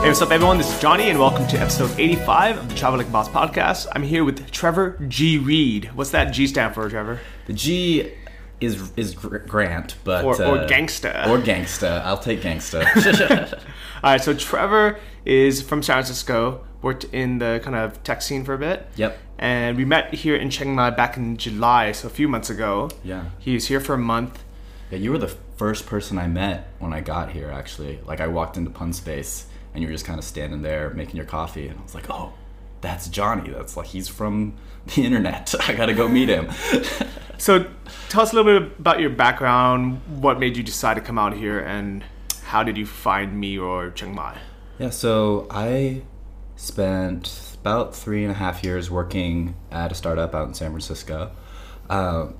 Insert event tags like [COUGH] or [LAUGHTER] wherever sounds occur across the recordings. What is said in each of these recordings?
Hey, what's up, everyone? This is Johnny, and welcome to episode 85 of the Travel Like a Boss podcast. I'm here with Trevor G. Reed. What's that G stand for, Trevor? The G is is Grant, but Or- or uh, gangsta. or gangsta. I'll take gangsta. [LAUGHS] [LAUGHS] All right, so Trevor is from San Francisco, worked in the kind of tech scene for a bit. Yep. And we met here in Chiang Mai back in July, so a few months ago. Yeah. He was here for a month. yeah, you were the first person I met when I got here. Actually, like I walked into Punspace, and you were just kind of standing there making your coffee, and I was like, oh, that's Johnny. That's like he's from the internet. [LAUGHS] I gotta go meet him. [LAUGHS] So tell us a little bit about your background, what made you decide to come out here, and how did you find me or Chiang Mai? Yeah, so I spent about three and a half years working at a startup out in San Francisco, um,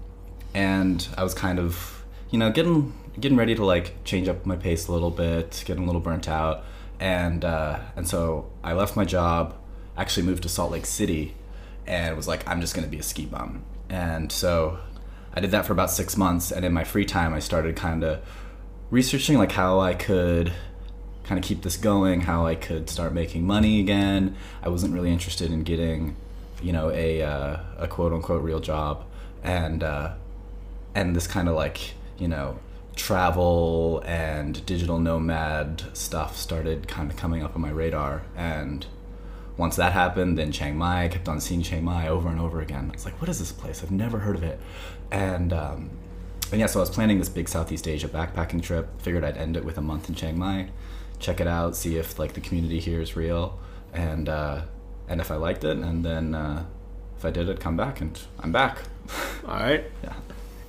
and I was kind of, you know, getting getting ready to like change up my pace a little bit, getting a little burnt out, and uh, and so I left my job, actually moved to Salt Lake City, and was like, I'm just gonna be a ski bum, and so I did that for about six months, and in my free time, I started kind of researching like how I could kind of keep this going, how I could start making money again. I wasn't really interested in getting, you know, a uh, a quote unquote real job, and uh, and this kind of like you know travel and digital nomad stuff started kind of coming up on my radar and once that happened then chiang mai i kept on seeing chiang mai over and over again i was like what is this place i've never heard of it and um, and yeah, so I was planning this big Southeast Asia backpacking trip. Figured I'd end it with a month in Chiang Mai, check it out, see if like the community here is real, and uh, and if I liked it, and then uh, if I did it, come back, and I'm back. All right. [LAUGHS] yeah.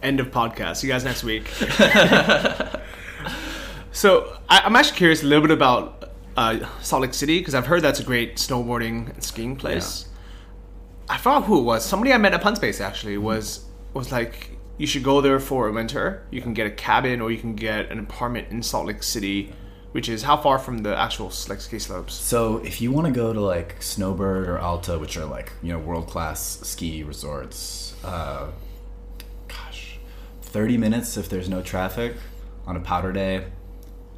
End of podcast. See you guys next week. [LAUGHS] [LAUGHS] so I, I'm actually curious a little bit about uh, Salt Lake City because I've heard that's a great snowboarding and skiing place. I forgot who it was. Somebody I met at Punspace actually was was like, you should go there for a winter. You can get a cabin or you can get an apartment in Salt Lake City, which is how far from the actual like ski slopes. So if you want to go to like Snowbird or Alta, which are like you know world class ski resorts, uh, 30 minutes if there's no traffic on a powder day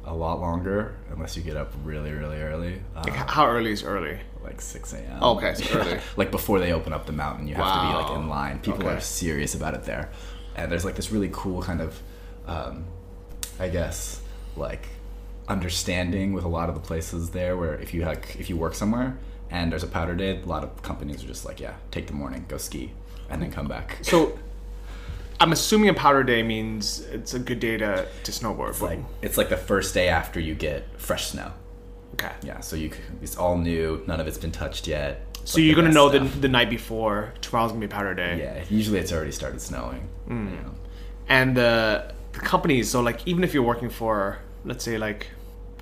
a lot longer unless you get up really really early. Um, like how early is early? like 6 a.m oh, okay so early. [LAUGHS] Like before they open up the mountain you wow. have to be like in line. People okay. are serious about it there. And there's like this really cool kind of um, i guess like understanding with a lot of the places there where if you like if you work somewhere and there's a powder day a lot of companies are just like yeah take the morning go ski and then come back. So I'm assuming a powder day means it's a good day to, to snowboard. It's like it's like the first day after you get fresh snow. okay. Yeah, so you it's all new, none of it's been touched yet. It's So like you're gonna know the, the night before tomorrow's gonna be powder day. Yeah, usually it's already started snowing. Mm. you know. And the, the companies, so like even if you're working for, let's say like,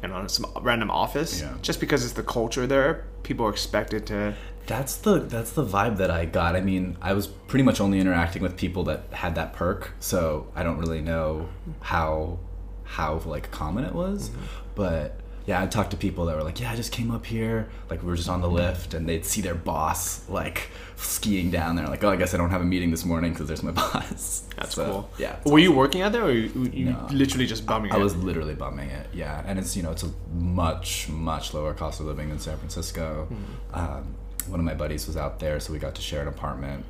I don't know, some random office, Yeah. just because it's the culture there, people are expected to. That's the that's the vibe that I got. I mean, I was pretty much only interacting with people that had that perk, so I don't really know how how like common it was. But yeah, I talked to people that were like, "Yeah, I just came up here. Like we were just on the lift, and they'd see their boss like skiing down there. Like, oh, I guess I don't have a meeting this morning because there's my [LAUGHS] boss. That's So, cool. Yeah, Were you working out there, or you, you No. literally just bumming I it? I was literally bumming it, yeah. And it's you know it's a much much lower cost of living than San Francisco. Um, one of my buddies was out there, so we got to share an apartment,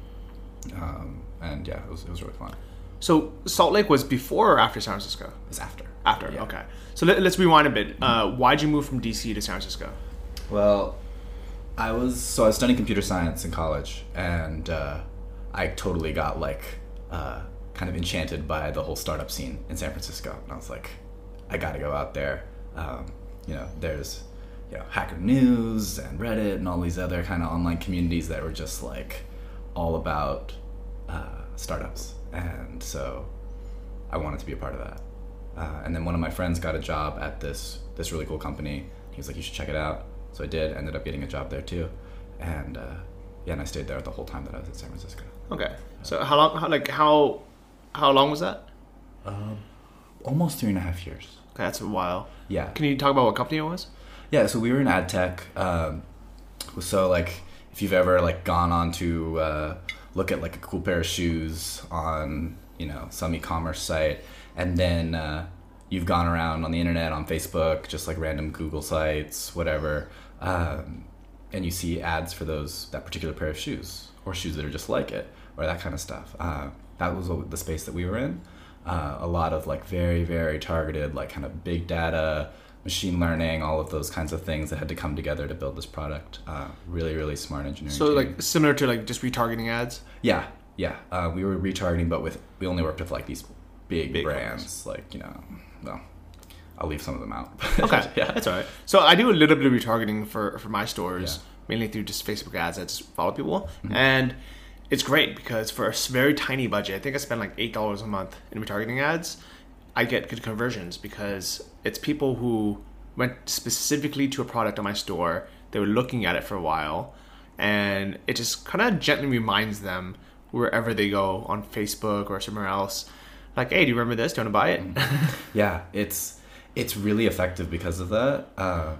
um, and yeah, it was, it was really fun. So Salt Lake was before or after San Francisco? It was after. After. Yeah. Okay. So let, us rewind a bit. Uh, why'd you move from DC to San Francisco? Well, I was so I was studying computer science in college, and uh, I totally got like uh, kind of enchanted by the whole startup scene in San Francisco, and I was like, I got to go out there. Um, you know, there's you know Hacker News and Reddit and all these other kind of online communities that were just like all about uh, startups, and so I wanted to be a part of that. Uh, and then one of my friends got a job at this this really cool company. He was like, "You should check it out." So I did. Ended up getting a job there too, and uh, yeah, and I stayed there the whole time that I was in San Francisco. Okay. So how long? How, like how how long was that? Um, Almost three and a half years. Okay, that's a while. Yeah. Can you talk about what company it was? Yeah, so we were in ad tech. Um, so like, if you've ever like gone on to uh, look at like a cool pair of shoes on you know some e-commerce site, and then uh, you've gone around on the internet on Facebook, just like random Google sites, whatever, um, and you see ads for those that particular pair of shoes or shoes that are just like it or that kind of stuff. Uh, that was the space that we were in. Uh, a lot of like very very targeted like kind of big data machine learning all of those kinds of things that had to come together to build this product uh, really really smart engineering So team. like similar to like just retargeting ads. yeah yeah uh, we were retargeting but with we only worked with like these big, Big brands like you know well i'll leave some of them out [LAUGHS] Okay, [LAUGHS] yeah that's all right. So I do a little bit of retargeting for for my stores, Yeah. Mm-hmm. mainly through just Facebook ads. I just follow people, and it's great because for a very tiny budget, I think I spend like eight dollars a month in retargeting ads. I get good conversions because it's people who went specifically to a product on my store. They were looking at it for a while, and it just kind of gently reminds them wherever they go on Facebook or somewhere else, like, "Hey, do you remember this? Do you want to buy it?" yeah it's it's really effective because of that uh,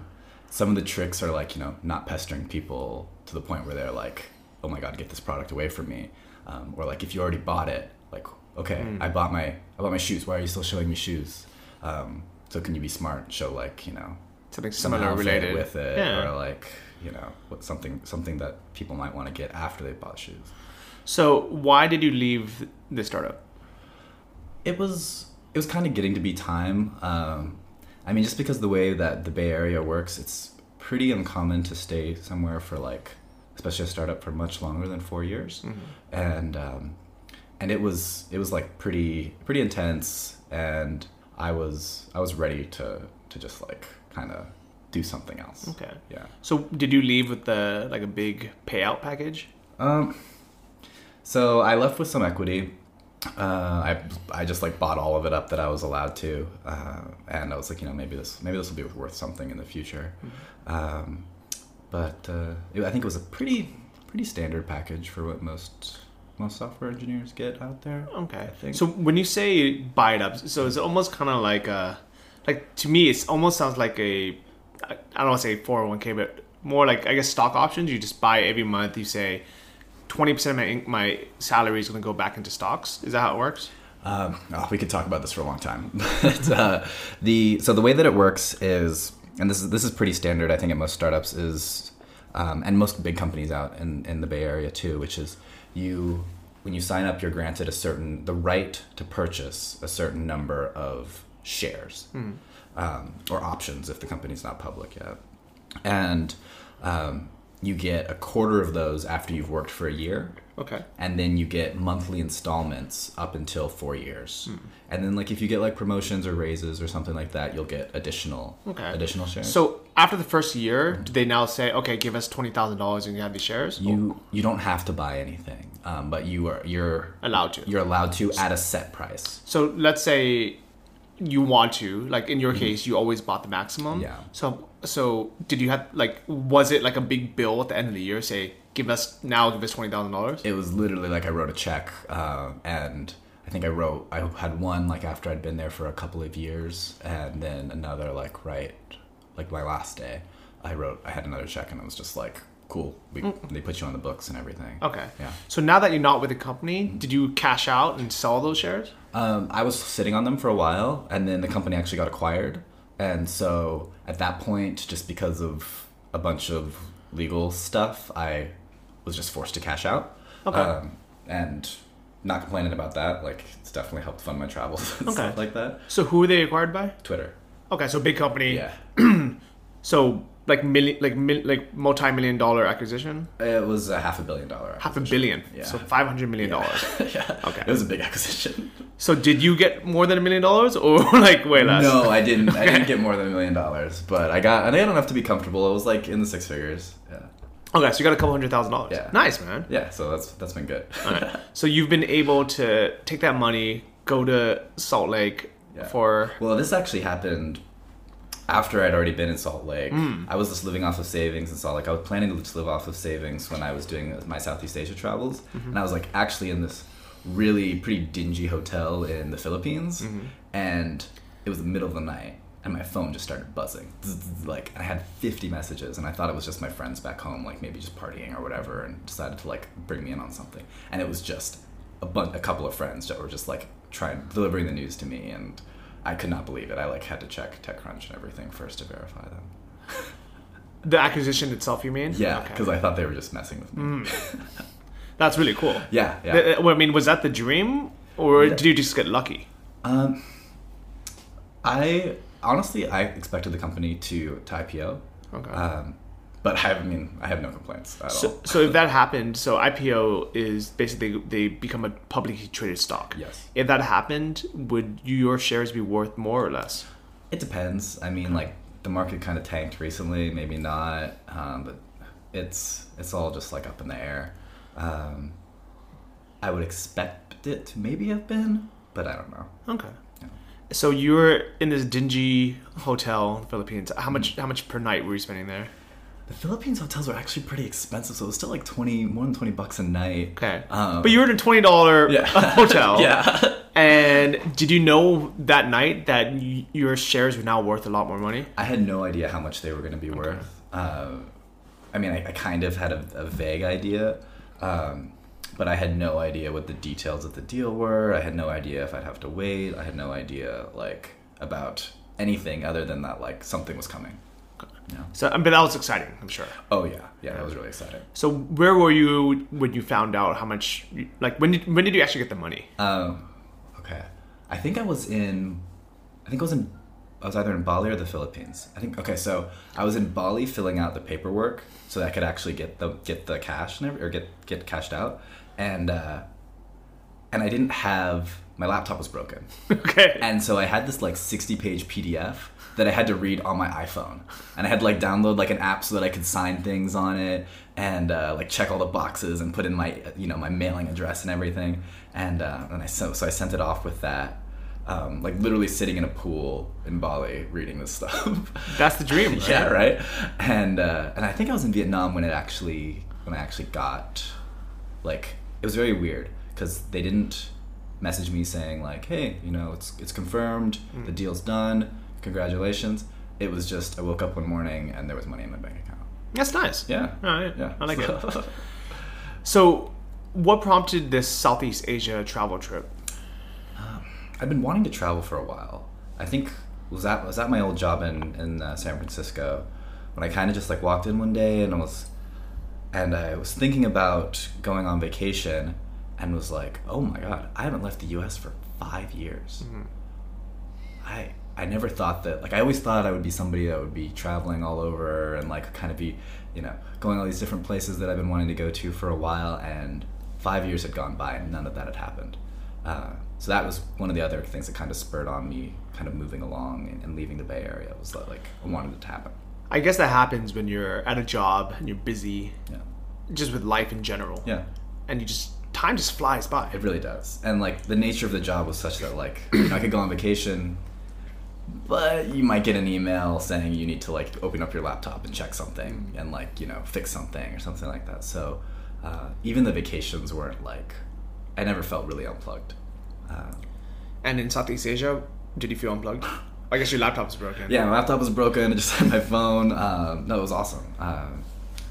some of the tricks are like you know not pestering people to the point where they're like oh my god get this product away from me um, or like if you already bought it like okay i bought my i bought my shoes. Why are you still showing me shoes? Um, so can you be smart show like you know Something similar related. with it Yeah. or like you know what something something that people might want to get after they bought shoes. So why did you leave the startup? it was it was kind of getting to be time. Um, I mean, just because the way that the Bay Area works, it's pretty uncommon to stay somewhere for like, especially a startup, for much longer than four years, and um, and it was it was like pretty pretty intense, and I was I was ready to to just like kind of do something else. Okay. Yeah. So did you leave with the like a big payout package? Um, so I left with some equity. Uh, I I just like bought all of it up that I was allowed to, uh, and I was like, you know, maybe this maybe this will be worth something in the future. Um, but uh, it- I think it was a pretty pretty standard package for what most most software engineers get out there. Okay. I think. So when you say buy it up, so it's almost kind of like a, like to me, it almost sounds like a, I don't want to say four hundred one k, but more like I guess stock options. You just buy every month. You say. Twenty percent of my my salary is going to go back into stocks. Is that how it works? Um, oh, we could talk about this for a long time. [LAUGHS] but, uh, the so the way that it works is, and this is this is pretty standard. I think at most startups is, um, and most big companies out in in the Bay Area too, which is you when you sign up, you're granted a certain the right to purchase a certain number of shares um, or options if the company's not public yet, and um, you get a quarter of those after you've worked for a year Okay. and then you get monthly installments up until four years. And then like if you get like promotions or raises or something like that, you'll get additional Okay. additional shares. So after the first year, do they now say, okay, give us twenty thousand dollars and you have these shares? you you don't have to buy anything, um, but you are you're allowed to. you're allowed to at a set price. So let's say you want to, like in your case, you always bought the maximum. Mm-hmm. Yeah. So so did you have like was it like a big bill at the end of the year? Say, give us now, give us twenty thousand dollars. It was literally like I wrote a check, uh, and think I wrote I had one like after I'd been there for a couple of years, and then another like right like my last day, I wrote I had another check, and it was just like cool. We, They put you on the books and everything. Okay. Yeah. So now that you're not with the company, did you cash out and sell those shares? Um, I was sitting on them for a while, and then the company actually got acquired. And so at that point, just because of a bunch of legal stuff, I was just forced to cash out. Okay. Um, and not complaining about that. Like, it's definitely helped fund my travels and Okay. stuff like that. So who were they acquired by? Twitter. Okay, so big company. Yeah. [CLEARS THROAT] So like million, like mil, like multi-million dollar acquisition, It was a half a billion dollar. half a billion. Yeah. So five hundred million dollars. [LAUGHS] yeah. Okay. It was a big acquisition. So did you get more than a million dollars, or [LAUGHS] like way less? No, I didn't. I didn't [LAUGHS] get more than a million dollars, but I got. I got enough to be comfortable. It was like in the six figures. Yeah. Okay, so you got a couple hundred thousand dollars. Yeah. Nice, man. Yeah. So that's that's been good. Alright. [LAUGHS] So you've been able to take that money, go to Salt Lake Yeah. for Well, this actually happened after I'd already been in Salt Lake. Hmm. I was just living off of savings in Salt Lake. I was planning to live off of savings when I was doing my Southeast Asia travels, Mm-hmm. and I was like actually in this really pretty dingy hotel in the Philippines, Mm-hmm. and it was the middle of the night. And my phone just started buzzing. Like I had 50 messages, and I thought it was just my friends back home, like maybe just partying or whatever, and decided to like bring me in on something. And it was just a bunch, a couple of friends that were just like trying delivering the news to me, and I could not believe it. I like had to check TechCrunch and everything first to verify them. [LAUGHS] The acquisition itself, you mean? Yeah, Okay. because I thought they were just messing with me. [LAUGHS] That's really cool. Yeah, yeah. I mean, was that the dream, or Yeah. did you just get lucky? Um, I honestly I expected the company to to IPO. Okay. Um, but I, I mean I have no complaints at So, all. so if that happened, so IPO is basically they become a publicly traded stock. Yes. If that happened, would your shares be worth more or less? It depends. I mean, like the market kind of tanked recently, maybe not, um, but it's it's all just like up in the air. Um, I would expect it to maybe have been, but I don't know. Okay. So you were in this dingy hotel in the Philippines. How much? How much per night were you spending there? The Philippines hotels are actually pretty expensive, so it was still like twenty, more than twenty bucks a night. Okay. Um, but you were in a twenty dollar [LAUGHS] Yeah. [LAUGHS] hotel. yeah. And did you know that night that y- your shares were now worth a lot more money? I had no idea how much they were going to be worth. Uh, I mean, I, I kind of had a, a vague idea, um, but I had no idea what the details of the deal were. I had no idea if I'd have to wait. I had no idea like about anything other than that like something was coming. Yeah. So, but that was exciting, I'm sure. Oh yeah, yeah, that was really exciting. So, where were you when you found out how much? Like, when did when did you actually get the money? Um, okay, I think I was in, I think I was in, I was either in Bali or the Philippines. I think okay, so I was in Bali filling out the paperwork so that I could actually get the get the cash and every, or get get cashed out, and uh, and I didn't have my laptop was broken, [LAUGHS] Okay. and so I had this like sixty page PDF that I had to read on my iPhone, and I had to like download like an app so that I could sign things on it and uh, like check all the boxes and put in my you know my mailing address and everything, and uh, and I so so I sent it off with that. Um, like literally sitting in a pool in Bali reading this stuff. [LAUGHS] That's the dream, right? yeah, right. And uh, and I think I was in Vietnam when it actually when I actually got like it was very weird because they didn't message me saying like, hey, you know, it's it's confirmed, Hmm. the deal's done, congratulations. It was just I woke up one morning and there was money in my bank account. That's nice. Yeah. All right. Yeah. I like it. [LAUGHS] So, what prompted this Southeast Asia travel trip? I've been wanting to travel for a while. I think was that was that my old job in in uh, San Francisco when I kind of just like walked in one day and I was and I was thinking about going on vacation and was like, "Oh my god, I haven't left the US for 5 years." I I never thought that like I always thought I would be somebody that would be traveling all over and like kind of be, you know, going all these different places that I've been wanting to go to for a while and 5 years had gone by and none of that had happened. Uh, so that was one of the other things that kind of spurred on me kind of moving along and, and leaving the Bay Area was that like I wanted it to happen. I guess that happens when you're at a job and you're busy, Yeah. just with life in general. Yeah. And you just time just flies by. It really does. And like the nature of the job was such that like you know, I could go on vacation, but you might get an email saying you need to like open up your laptop and check something and like you know fix something or something like that. So uh, even the vacations weren't like I never felt really unplugged. Uh, And in Southeast Asia, did you feel unplugged? [LAUGHS] I guess your laptop was broken. yeah, my laptop was broken. I just had my phone. Um, no, it was awesome. Um,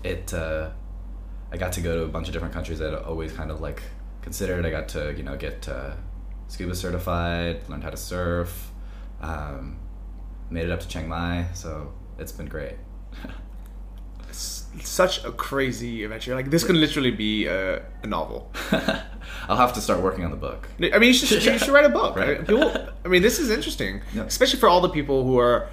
it uh, I got to go to a bunch of different countries that I always kind of like considered. I got to you know get uh, scuba certified, learned how to surf, um, made it up to Chiang Mai. So it's been great. [LAUGHS] Such a crazy adventure. Like this could literally be a, a novel. [LAUGHS] I'll have to start working on the book. I mean, you should, you should write a book. Right. [LAUGHS] Right? People, I mean, this is interesting, Yeah. especially for all the people who are,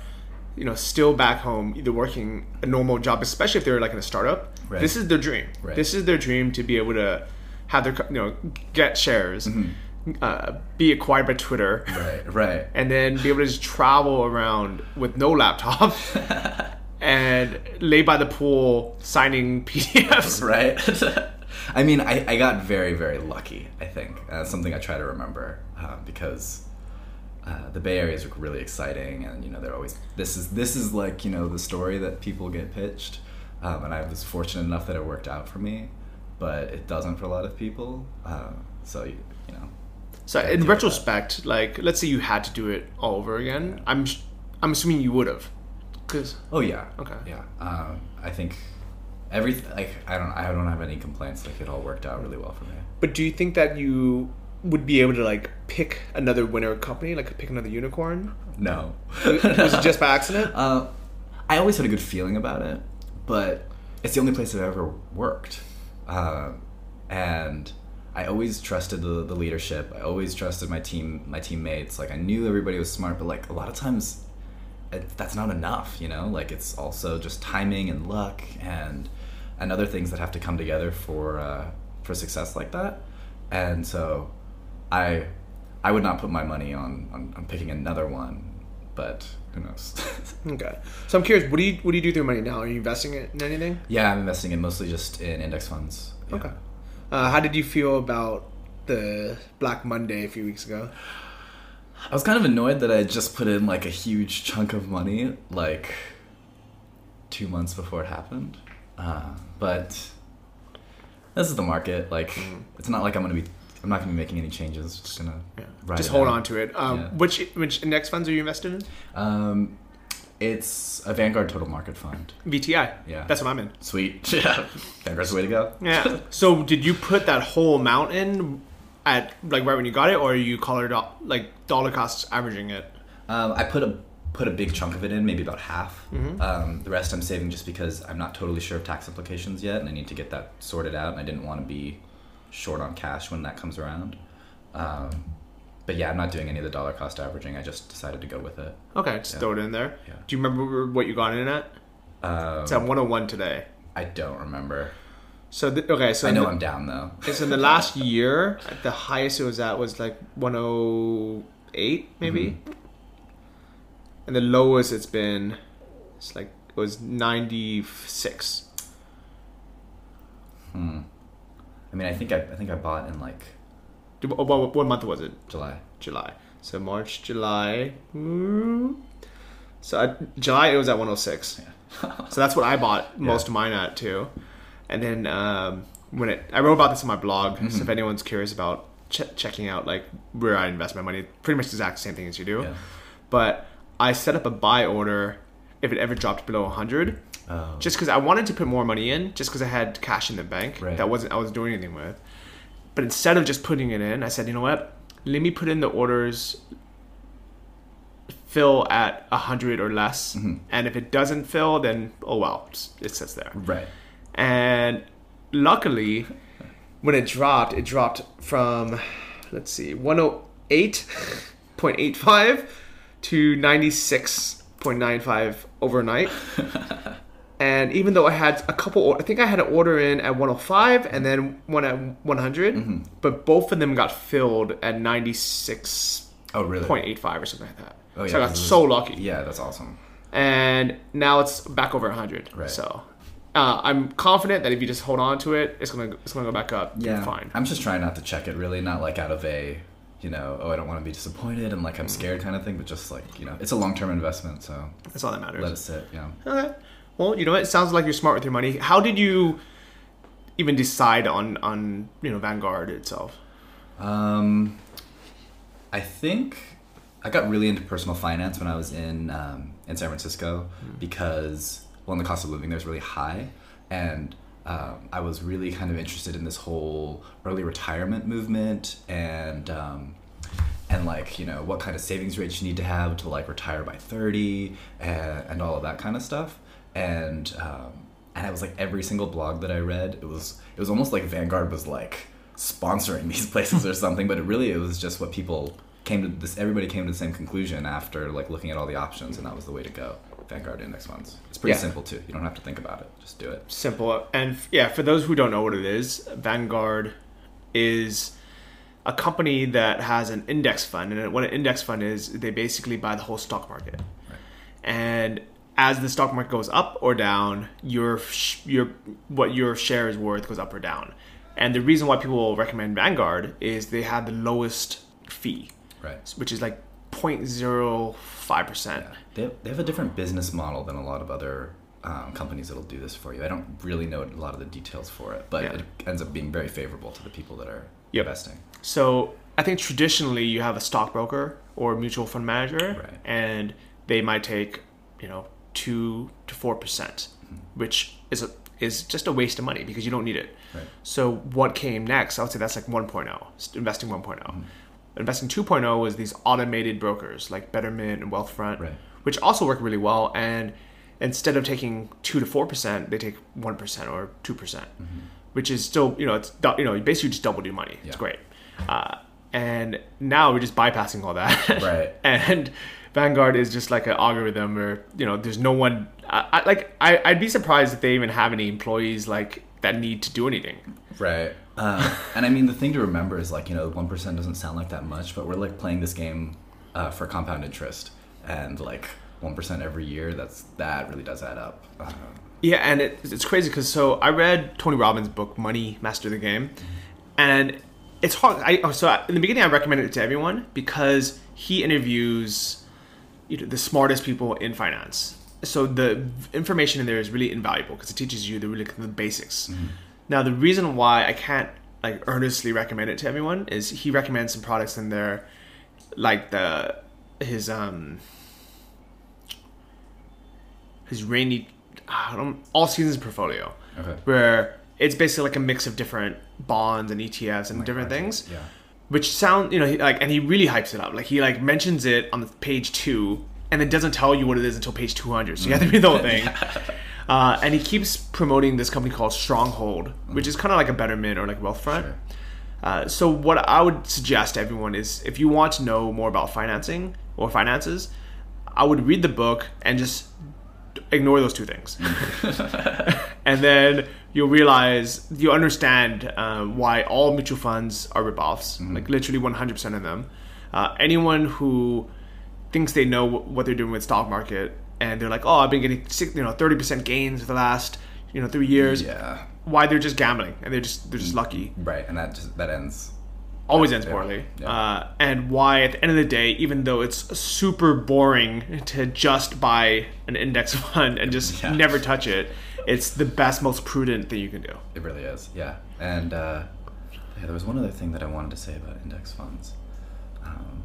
you know, still back home, either working a normal job, especially if they're like in a startup. Right. This is their dream. Right. This is their dream to be able to have their, you know, get shares, uh, be acquired by Twitter, Right, right. and then be able to just travel around with no laptop. [LAUGHS] And lay by the pool signing [LAUGHS] PDFs. right? [LAUGHS] I mean, I, I got very, very lucky, I think. Uh, something I try to remember uh, because uh, the Bay Area is really exciting, and you know they're always this is this is like you know the story that people get pitched, um, and I was fortunate enough that it worked out for me, but it doesn't for a lot of people. Uh, so you, you know, So in retrospect, like let's say you had to do it all over again, I'm I'm assuming you would have, because oh yeah, Okay. yeah. Um, I think every like I don't I don't have any complaints. Like it all worked out really well for me. but do you think that you would be able to like pick another winner company, like pick another unicorn? No, Was it just by accident? [LAUGHS] Uh, I always had a good feeling about it, but it's the only place I've ever worked. Uh, and I always trusted the, the leadership. I always trusted my team, my teammates. Like I knew everybody was smart, but like a lot of times, it, that's not enough. You know, like it's also just timing and luck and and other things that have to come together for uh, for success like that. And so, I I would not put my money on on, on picking another one, but who knows. [LAUGHS] Okay. So I'm curious, what do you what do you do with your money now? Are you investing it in anything? Yeah, I'm investing in mostly just in index funds. Yeah. Okay. Uh, how did you feel about the Black Monday a few weeks ago? I was kind of annoyed that I just put in like a huge chunk of money like two months before it happened. Uh, but this is the market. Like, it's not like I'm gonna be. I'm not gonna be making any changes. Just gonna Yeah. ride Just hold on to it. Um, Yeah. Which which index funds are you invested in? Um, it's a Vanguard Total Market Fund. VTI. Yeah. That's what I'm in. Sweet. [LAUGHS] Yeah. Vanguard's the way to go. Yeah. [LAUGHS] so did you put that whole amount in at like right when you got it, or you colored up like dollar costs averaging it? Um, I put a put a big chunk of it in, maybe about half. Mm-hmm. Um, the rest I'm saving just because I'm not totally sure of tax implications yet, and I need to get that sorted out. And I didn't want to be short on cash when that comes around. Um, but yeah, I'm not doing any of the dollar cost averaging. I just decided to go with it. Okay, just Yeah. throw it in there. Yeah. Do you remember what you got in at? Um, It's at 101 today. I don't remember. So th- okay, so I know the, I'm down though. [LAUGHS] so in the last year, the highest it was at was like 108 maybe, Mm-hmm. and the lowest it's been, it's like it was 96. Hmm. I mean, I think I, I think I bought in like oh, What, what month was it? July. July. So March, July. So I, July it was at 106. Yeah. [LAUGHS] so that's what I bought most Yeah. of mine at too. And then um, when it, I wrote about this on my blog. Mm-hmm. So if anyone's curious about ch- checking out like where I invest my money, pretty much the exact same thing as you do. Yeah. But I set up a buy order if it ever dropped below 100 Oh. just because I wanted to put more money in, just because I had cash in the bank Right. that wasn't I wasn't doing anything with. But instead of just putting it in, I said, you know what? Let me put in the orders fill at hundred or less, Mm-hmm. and if it doesn't fill, then oh well, it sits there. right. And luckily, when it dropped, it dropped from let's see, one hundred eight point eight five to ninety six point nine five overnight. [LAUGHS] And even though I had a couple, I think I had an order in at 105 and then one at 100, mm-hmm. but both of them got filled at 96.85 Oh really? or something like that. Oh, yeah, so I got so lucky. Yeah, that's awesome. And now it's back over 100. Right. So uh, I'm confident that if you just hold on to it, it's gonna it's gonna go back up. Yeah, fine. I'm just trying not to check it really, not like out of a, you know, oh I don't want to be disappointed and like I'm scared kind of thing, but just like you know, it's a long term investment, so That's all that matters. let it sit. Yeah. Okay. Well, you know what? It sounds like you're smart with your money. How did you even decide on on you know Vanguard itself? Um, I think I got really into personal finance when I was in um, in San Francisco because one, the cost of living there is really high, and um, I was really kind of interested in this whole early retirement movement and. Um, and like you know what kind of savings rates you need to have to like retire by 30 and, and all of that kind of stuff. And um, and it was like every single blog that i read it was it was almost like vanguard was like sponsoring [LAUGHS] these places or something but it really it was just what people came to this everybody came to the same conclusion after like looking at all the options and that was the way to go. Vanguard index funds it's pretty Yeah. simple too you don't have to think about it just do it Simple. And f- yeah, for those who don't know what it is, Vanguard is a company that has an index fund, and what an index fund is, they basically buy the whole stock market. Right. And as the stock market goes up or down, your sh- your what your share is worth goes up or down. And the reason why people recommend Vanguard is they have the lowest fee, right which is like 0.05 percent. They have, they have a different business model than a lot of other um, companies that'll do this for you. I don't really know a lot of the details for it, but Yeah. it ends up being very favorable to the people that are Yep. investing. So I think traditionally you have a stockbroker or a mutual fund manager, Right. and they might take you know two to four percent, which is a, is just a waste of money because you don't need it. Right. So what came next? I would say that's like 1.0, s- investing 1.0. Investing 2.0 was these automated brokers like Betterment and Wealthfront, Right. which also work really well. And instead of taking two to four percent, they take one percent or two percent, which is still you know it's you know you basically just doubled your money. It's great. Uh, and now we're just bypassing all that. [LAUGHS] Right. and Vanguard is just like an algorithm where you know there's no one. I, I like I, I'd be surprised if they even have any employees like that need to do anything. Right. Uh, and I mean, the thing to remember is like, you know, 1% doesn't sound like that much, but we're like playing this game uh, for compound interest. And like 1% every year, that's that really does add up. Uh, Yeah, and it, it's crazy because so I read Tony Robbins' book Money Master the Game, and it's hard. I oh, so in the beginning I recommended it to everyone because he interviews you know, the smartest people in finance. So the information in there is really invaluable because it teaches you the really the basics. Now the reason why I can't like earnestly recommend it to everyone is he recommends some products in there, like the his um his rainy I don't, all seasons portfolio, Okay. where it's basically like a mix of different bonds and ETFs and different things Yeah. which sound you know he, like and he really hypes it up like he like mentions it on page two and then doesn't tell you what it is until page 200 so you have to read the whole [LAUGHS] thing uh, and he keeps promoting this company called stronghold which is kind of like a betterment or like wealthfront Sure. uh, so what i would suggest to everyone is if you want to know more about financing or finances i would read the book and just ignore those two things [LAUGHS] [LAUGHS] and then you'll realize you understand uh, why all mutual funds are ripoffs, like literally 100% of them. Uh, anyone who thinks they know what they're doing with stock market and they're like, oh, I've been getting you know 30% gains for the last you know three years. Yeah. Why they're just gambling and they're just they're just lucky. Right. And that just, that ends. Always ends Yeah. poorly. Yeah. Uh, and why at the end of the day, even though it's super boring to just buy an index [LAUGHS] fund and just Yeah. never touch it, it's the best, most prudent thing you can do. It really is. Yeah. And uh, yeah, there was one other thing that I wanted to say about index funds. Um,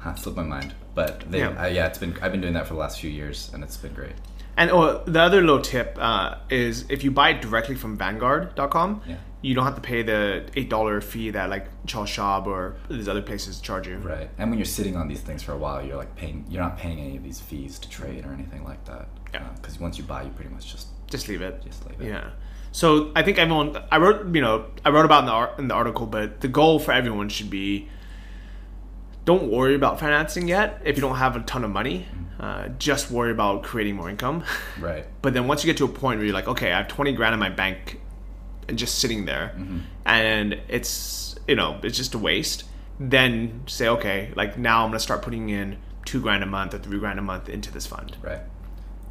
huh, slipped my mind. But they, Yeah. Uh, yeah, it's been I've been doing that for the last few years, and it's been great. And oh, the other little tip uh, is if you buy it directly from Vanguard.com, Yeah. you don't have to pay the eight dollar fee that like Charles Schwab or these other places charge you. Right. And when you're sitting on these things for a while, you're like paying. You're not paying any of these fees to trade or anything like that. Yeah. Because once you buy, you pretty much just Just leave it. just leave it. Yeah. So I think everyone. I wrote, you know, I wrote about in the ar- in the article, but the goal for everyone should be. Don't worry about financing yet if you don't have a ton of money. Uh, just worry about creating more income. [LAUGHS] Right. But then once you get to a point where you're like, okay, I have 20 grand in my bank and just sitting there and it's, you know, it's just a waste, then say, okay, like now I'm going to start putting in two grand a month or three grand a month into this fund. Right.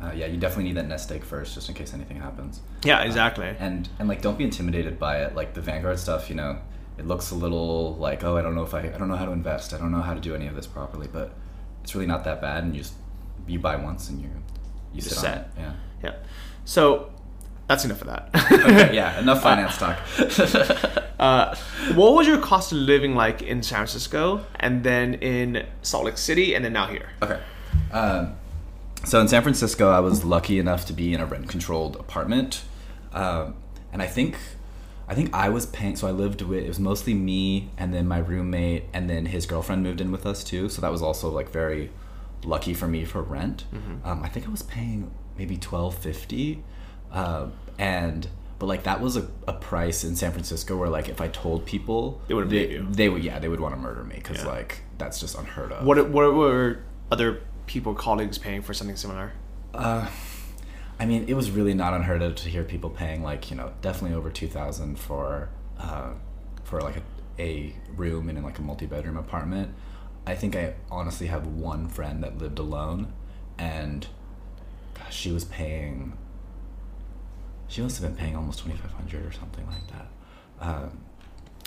Uh, yeah, you definitely need that nest egg first, just in case anything happens. Yeah, exactly. And and like, don't be intimidated by it. Like the Vanguard stuff, you know, it looks a little like, oh, I don't know if I, I don't know how to invest. I don't know how to do any of this properly. But it's really not that bad. And you just you buy once and you you sit set. on it. Yeah. yeah. So that's enough of that. Okay, yeah. [LAUGHS] Enough finance talk. [LAUGHS] uh, what was your cost of living like in San Francisco and then in Salt Lake City and then now here? Okay. Um, so in San Francisco, I was lucky enough to be in a rent-controlled apartment, um, and I think, I think I was paying. So I lived with it was mostly me and then my roommate, and then his girlfriend moved in with us too. So that was also like very lucky for me for rent. Um, I think I was paying maybe twelve fifty, uh, and but like that was a, a price in San Francisco where like if I told people They would've they, they would yeah they would want to murder me because Yeah. like that's just unheard of. What what were other people colleagues paying for something similar? Uh, I mean, it was really not unheard of to hear people paying like you know definitely over two thousand for uh, for like a, a room in like a multi bedroom apartment. I think I honestly have one friend that lived alone, and gosh, she was paying. She must have been paying almost twenty five hundred or something like that. Um,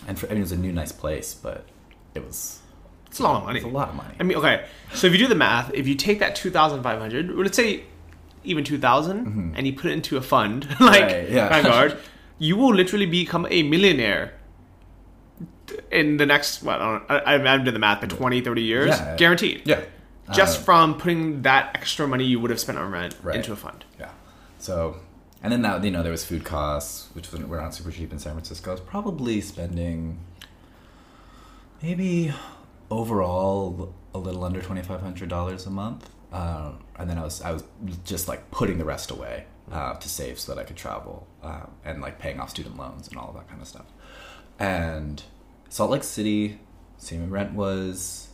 and for, I mean, it was a new nice place, but it was It's a lot of money. It's a lot of money. I mean, okay. So if you do the math, if you take that two thousand five hundred, let's say even two and you put it into a fund [LAUGHS] like Mm-hmm. Right, yeah. Vanguard, you will literally become a millionaire in the next what I, I, I haven't done the math, but 20, 30 years, Yeah. guaranteed. yeah. Just Uh, from putting that extra money you would have spent on rent Right. into a fund. Yeah. So, and then that you know there was food costs, which was- were not super cheap in San Francisco. I was probably spending maybe overall a little under twenty five hundred dollars a month, uh, and then I was I was just like putting the rest away uh, to save so that I could travel uh, and like paying off student loans and all of that kind of stuff. And Salt Lake City, same rent was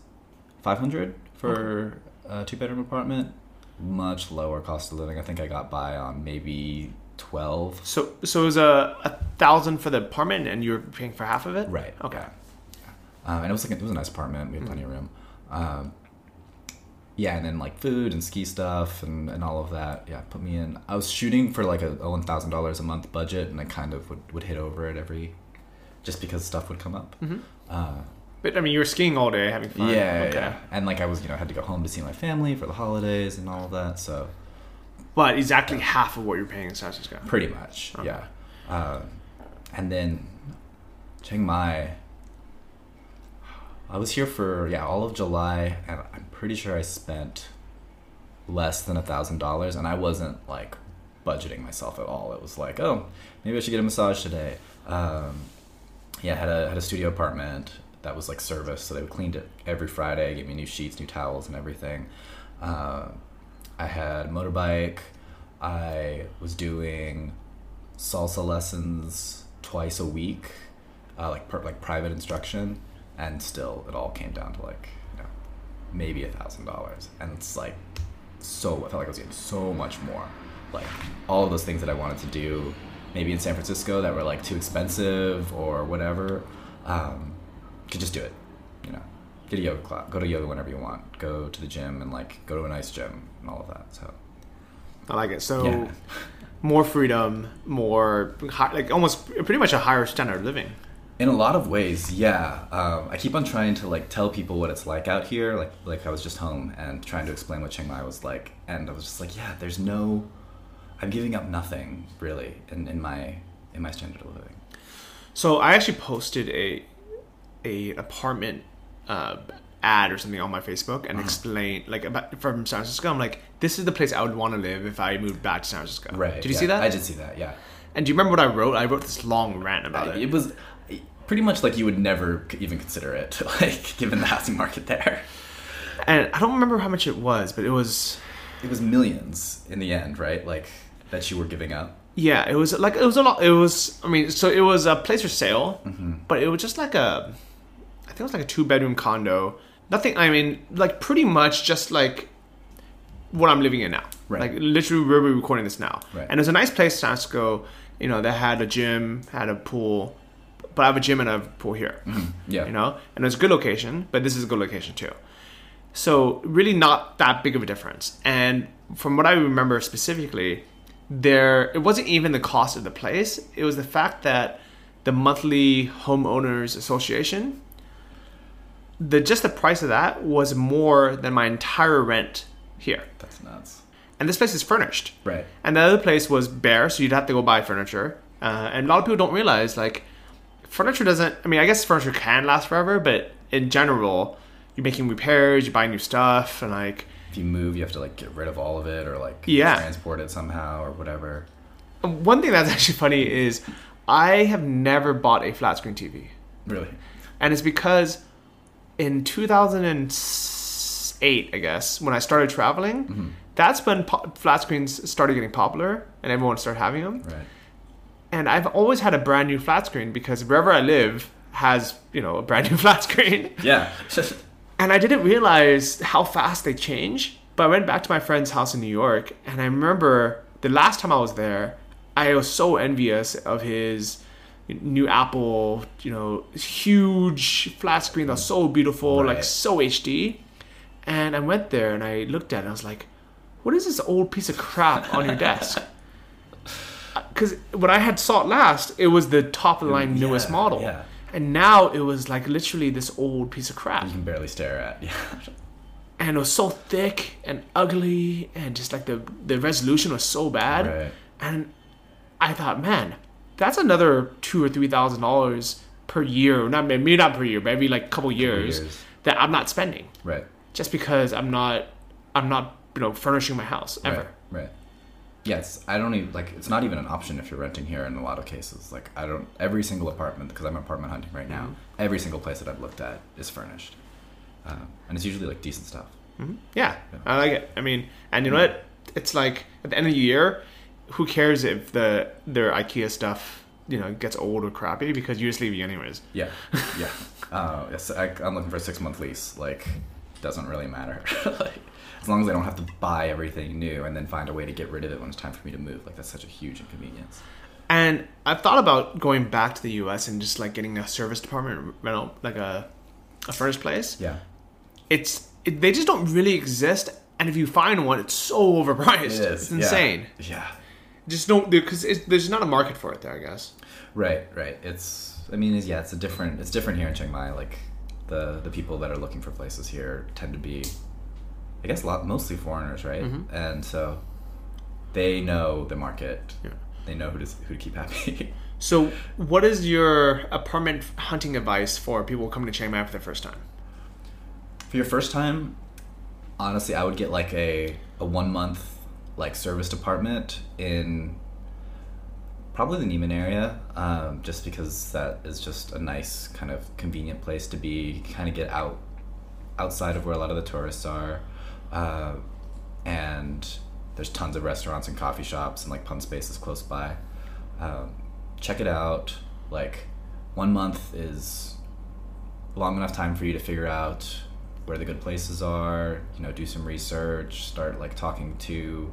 five hundred for a two bedroom apartment. Much lower cost of living. I think I got by on maybe twelve. So so it was a, a thousand for the apartment and you were paying for half of it? Right. Okay. Yeah. Um, and it was like a, it was a nice apartment. We had plenty of room. Um, yeah, and then like food and ski stuff and, and all of that. Yeah, put me in. I was shooting for like a, a one thousand dollars a month budget, and I kind of would, would hit over it every, just because stuff would come up. Uh, But I mean you were skiing all day, having fun. yeah, Okay. yeah, and like I was, you know, I had to go home to see my family for the holidays and all of that. So But exactly half of what you're paying in San Francisco. pretty much, yeah. Uh, and then Chiang Mai. I was here for yeah all of July, and I'm pretty sure I spent less than a thousand dollars, and I wasn't like budgeting myself at all. It was like, oh, maybe I should get a massage today. Um, yeah, I had a had a studio apartment that was like service, so they would clean it every Friday, give me new sheets, new towels, and everything. Uh, I had motorbike. I was doing salsa lessons twice a week, uh, like per, like private instruction, and still it all came down to like maybe a thousand dollars, and it's like so I felt like I was getting so much more, like all of those things that I wanted to do, maybe in San Francisco that were like too expensive or whatever, um, could just do it, you know. Get a yoga class, go to yoga whenever you want, go to the gym and like go to a nice gym and all of that. So I like it. So Yeah. more freedom, more hi- like almost pretty much a higher standard of living. In a lot of ways, yeah. Um, I keep on trying to like tell people what it's like out here. Like like I was just home and trying to explain what Chiang Mai was like, and I was just like, yeah, there's no, I'm giving up nothing really in, in my in my standard of living. So I actually posted a a apartment uh, ad or something on my Facebook and explained like about from San Francisco. I'm like, this is the place I would want to live if I moved back to San Francisco. Right? Did you yeah. see that? I did see that. Yeah. And do you remember what I wrote? I wrote this long rant about it. It was pretty much like you would never even consider it, [LAUGHS] like given the housing market there. And I don't remember how much it was, but it was It was millions in the end, right? Like that you were giving up. yeah, it was like it was a lot. It was I mean, so it was a place for sale, Mm-hmm. but it was just like a I think it was like a two bedroom condo. Nothing. I mean, like pretty much just like what I'm living in now. Right. Like literally we're recording this now. Right. And it was a nice place, San Francisco. You know, that had a gym, had a pool, but I have a gym and a pool here. Yeah. You know, and it's a good location, but this is a good location too. So really not that big of a difference. And from what I remember specifically, there it wasn't even the cost of the place. It was the fact that the monthly homeowners association, the just the price of that was more than my entire rent here. That's nuts. And this place is furnished. Right. And the other place was bare, so you'd have to go buy furniture. Uh, and a lot of people don't realize, like, furniture doesn't. I mean, I guess furniture can last forever, but in general, you're making repairs, you buy new stuff, and like, If you move, you have to like get rid of all of it or like Yeah. transport it somehow or whatever. Um, one thing that's [LAUGHS] actually funny is I have never bought a flat screen TV, Really. and it's because in 2008, I guess, when I started traveling, mm-hmm. that's when po- flat screens started getting popular, and everyone started having them. Right. And I've always had a brand new flat screen because wherever I live has you know a brand new [LAUGHS] flat screen, Yeah. [LAUGHS] and I didn't realize how fast they change. But I went back to my friend's house in New York, and I remember the last time I was there, I was so envious of his new Apple, you know, huge flat screen that's so beautiful, like so HD. And I went there and I looked at it, and I was like, "What is this old piece of crap on your desk?" [LAUGHS] Because when I had saw it last, it was the top of the line newest Yeah, model. yeah. and now it was like literally this old piece of crap You can barely stare at. [LAUGHS] Yeah. and it was so thick and ugly and just like the the resolution was so bad Right. and i thought man that's another two or three thousand dollars per year not maybe not per year but every like couple years, years. that i'm not spending Right. just because i'm not i'm not you know furnishing my house ever Right. Right. Yes, I don't even like. It's not even an option if you're renting here in a lot of cases. Like I don't. Every single apartment because I'm apartment hunting right now. Mm-hmm. Every single place that I've looked at is furnished, um, and it's usually like decent stuff. yeah i like it i mean and you know what it's like at the end of the year who cares if the their ikea stuff you know gets old or crappy because you just leave it anyways Yeah, [LAUGHS] yeah. Uh, yes, I, I'm looking for a six month lease. Like, doesn't really matter. [LAUGHS] like, as long as I don't have to buy everything new and then find a way to get rid of it when it's time for me to move. Like, that's such a huge inconvenience. And I've thought about going back to the U.S. and just like getting a serviced apartment rental, like a a furnished place. Yeah, It's it, they just don't really exist, and if you find one, it's so overpriced. It's yeah. insane. Yeah. Just don't because there's not a market for it there. I guess. Right, right. It's. I mean, it's, yeah, it's a different. It's different here in Chiang Mai. Like, the the people that are looking for places here tend to be, I guess, a lot mostly foreigners, right? Mm-hmm. And so, they know the market. Yeah. They know who to who to keep happy. [LAUGHS] So, what is your apartment hunting advice for people coming to Chiang Mai for the first time? For your first time, honestly, I would get like a a one month like serviced apartment in probably the Nimman area, um, just because that is just a nice kind of convenient place to be. Kind of get out outside of where a lot of the tourists are, uh, and there's tons of restaurants and coffee shops and like Punspaces close by. Um, check it out. Like one month is long enough time for you to figure out where the good places are you know do some research start like talking to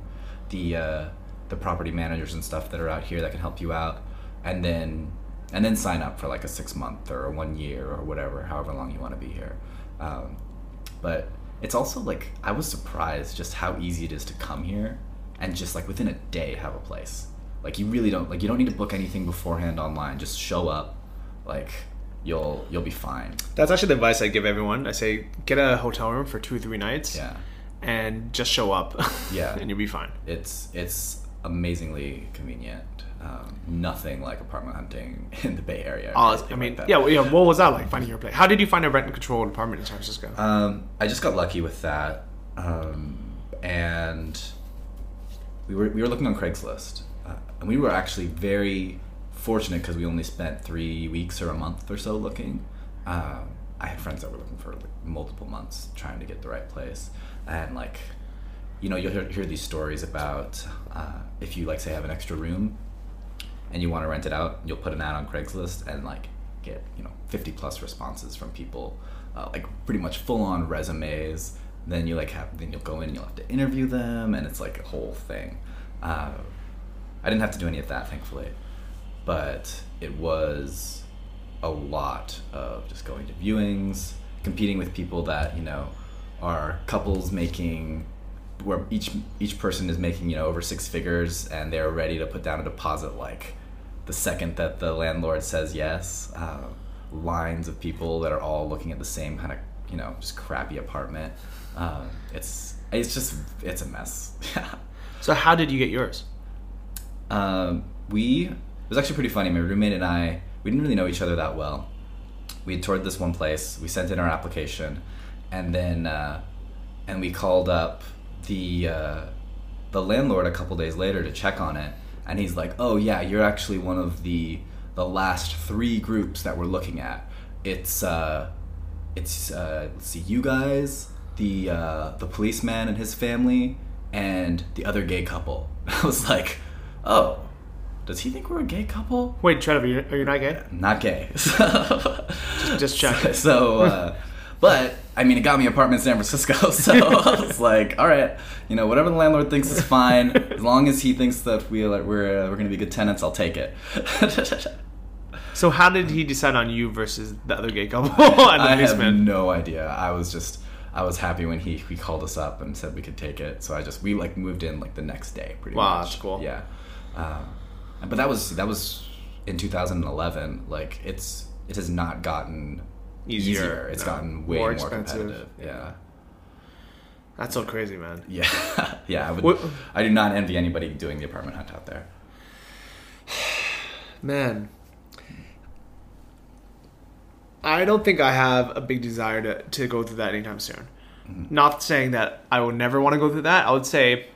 the uh, the property managers and stuff that are out here that can help you out and then and then sign up for like a six month or a one year or whatever however long you want to be here um, but it's also like i was surprised just how easy it is to come here and just like within a day have a place like you really don't like you don't need to book anything beforehand online just show up like you'll you'll be fine That's actually the advice I give everyone. I say get a hotel room for two or three nights. yeah And just show up. Yeah. [LAUGHS] and you'll be fine. it's it's amazingly convenient. Um, nothing like apartment hunting [LAUGHS] in the Bay Area. Oh, I mean, like yeah, well, yeah. What was that like finding your place? How did you find a rent and controlled apartment in San Francisco? Um, I just got lucky with that, um, and we were we were looking on Craigslist, uh, and we were actually very fortunate because we only spent three weeks or a month or so looking. Um, I had friends that were looking for like, multiple months trying to get the right place, and like, you know, you'll hear, hear these stories about uh, if you like say have an extra room and you want to rent it out, you'll put an ad on Craigslist and like get you know 50 plus responses from people, uh, like pretty much full on resumes. Then you like have then you'll go in and you'll have to interview them, and it's like a whole thing. Uh, I didn't have to do any of that, thankfully, but it was a lot of just going to viewings, competing with people that you know are couples making where each each person is making you know over six figures and they're ready to put down a deposit like the second that the landlord says yes uh, lines of people that are all looking at the same kind of you know just crappy apartment um, it's it's just it's a mess [LAUGHS] so how did you get yours? um, we it was actually pretty funny. My roommate and I we didn't really know each other that well. We had toured this one place. We sent in our application, and then uh, and we called up the uh, the landlord a couple days later to check on it, and he's like, "Oh yeah, you're actually one of the the last three groups that we're looking at. It's uh, it's uh, let's see, you guys, the uh, the policeman and his family, and the other gay couple." [LAUGHS] I was like, "Oh, does he think we're a gay couple?" Wait, Trevor, are you not gay? Not gay. So, [LAUGHS] Just check. So, uh, but I mean, it got me an apartment in San Francisco. [LAUGHS] So I was like, all right, you know, whatever the landlord thinks is fine, as long as he thinks that we are, we're uh, we're gonna be good tenants, I'll take it. [LAUGHS] So how did he decide on you versus the other gay couple [LAUGHS] the I have no idea. I was just. I was happy when he, he called us up and said we could take it. So I just we like moved in like the next day, pretty Wow, much. that's cool. Yeah, uh, but that was that was in 2011. Like it's it has not gotten Easier, easier. It's no. gotten way More more, expensive. competitive. Yeah. That's so crazy, man. [LAUGHS] Yeah. yeah. I would. What- I do not envy anybody doing the apartment hunt out there. [SIGHS] Man. I don't think I have a big desire to, to go through that anytime soon. Mm-hmm. Not saying that I would never want to go through that. I would say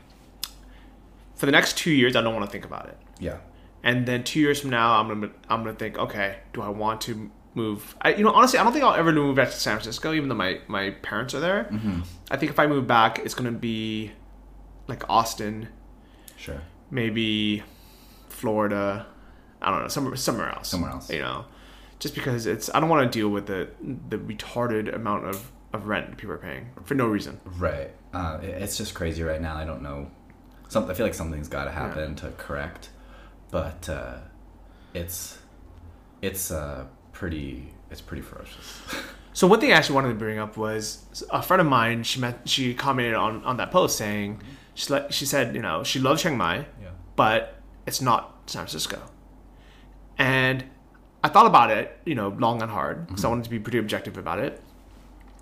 for the next two years, I don't want to think about it. Yeah. And then two years from now, I'm gonna I'm gonna think, okay, do I want to move? I, you know, honestly, I don't think I'll ever move back to San Francisco, even though my my parents are there. I think if I move back, it's gonna be like Austin, Sure. maybe Florida. I don't know, somewhere somewhere else. Somewhere else. You know, just because it's I don't want to deal with the the retarded amount of of rent people are paying for no reason. Right. Uh, it's just crazy right now. I don't know. Some, I feel like something's got to happen to correct, but uh, it's it's uh, pretty it's pretty ferocious. [LAUGHS] So one thing I actually wanted to bring up was a friend of mine. She met, she commented on, on that post saying mm-hmm. she like she said you know she loves Chiang Mai, Yeah. but it's not San Francisco. And I thought about it, you know, long and hard because I mm-hmm. wanted to be pretty objective about it.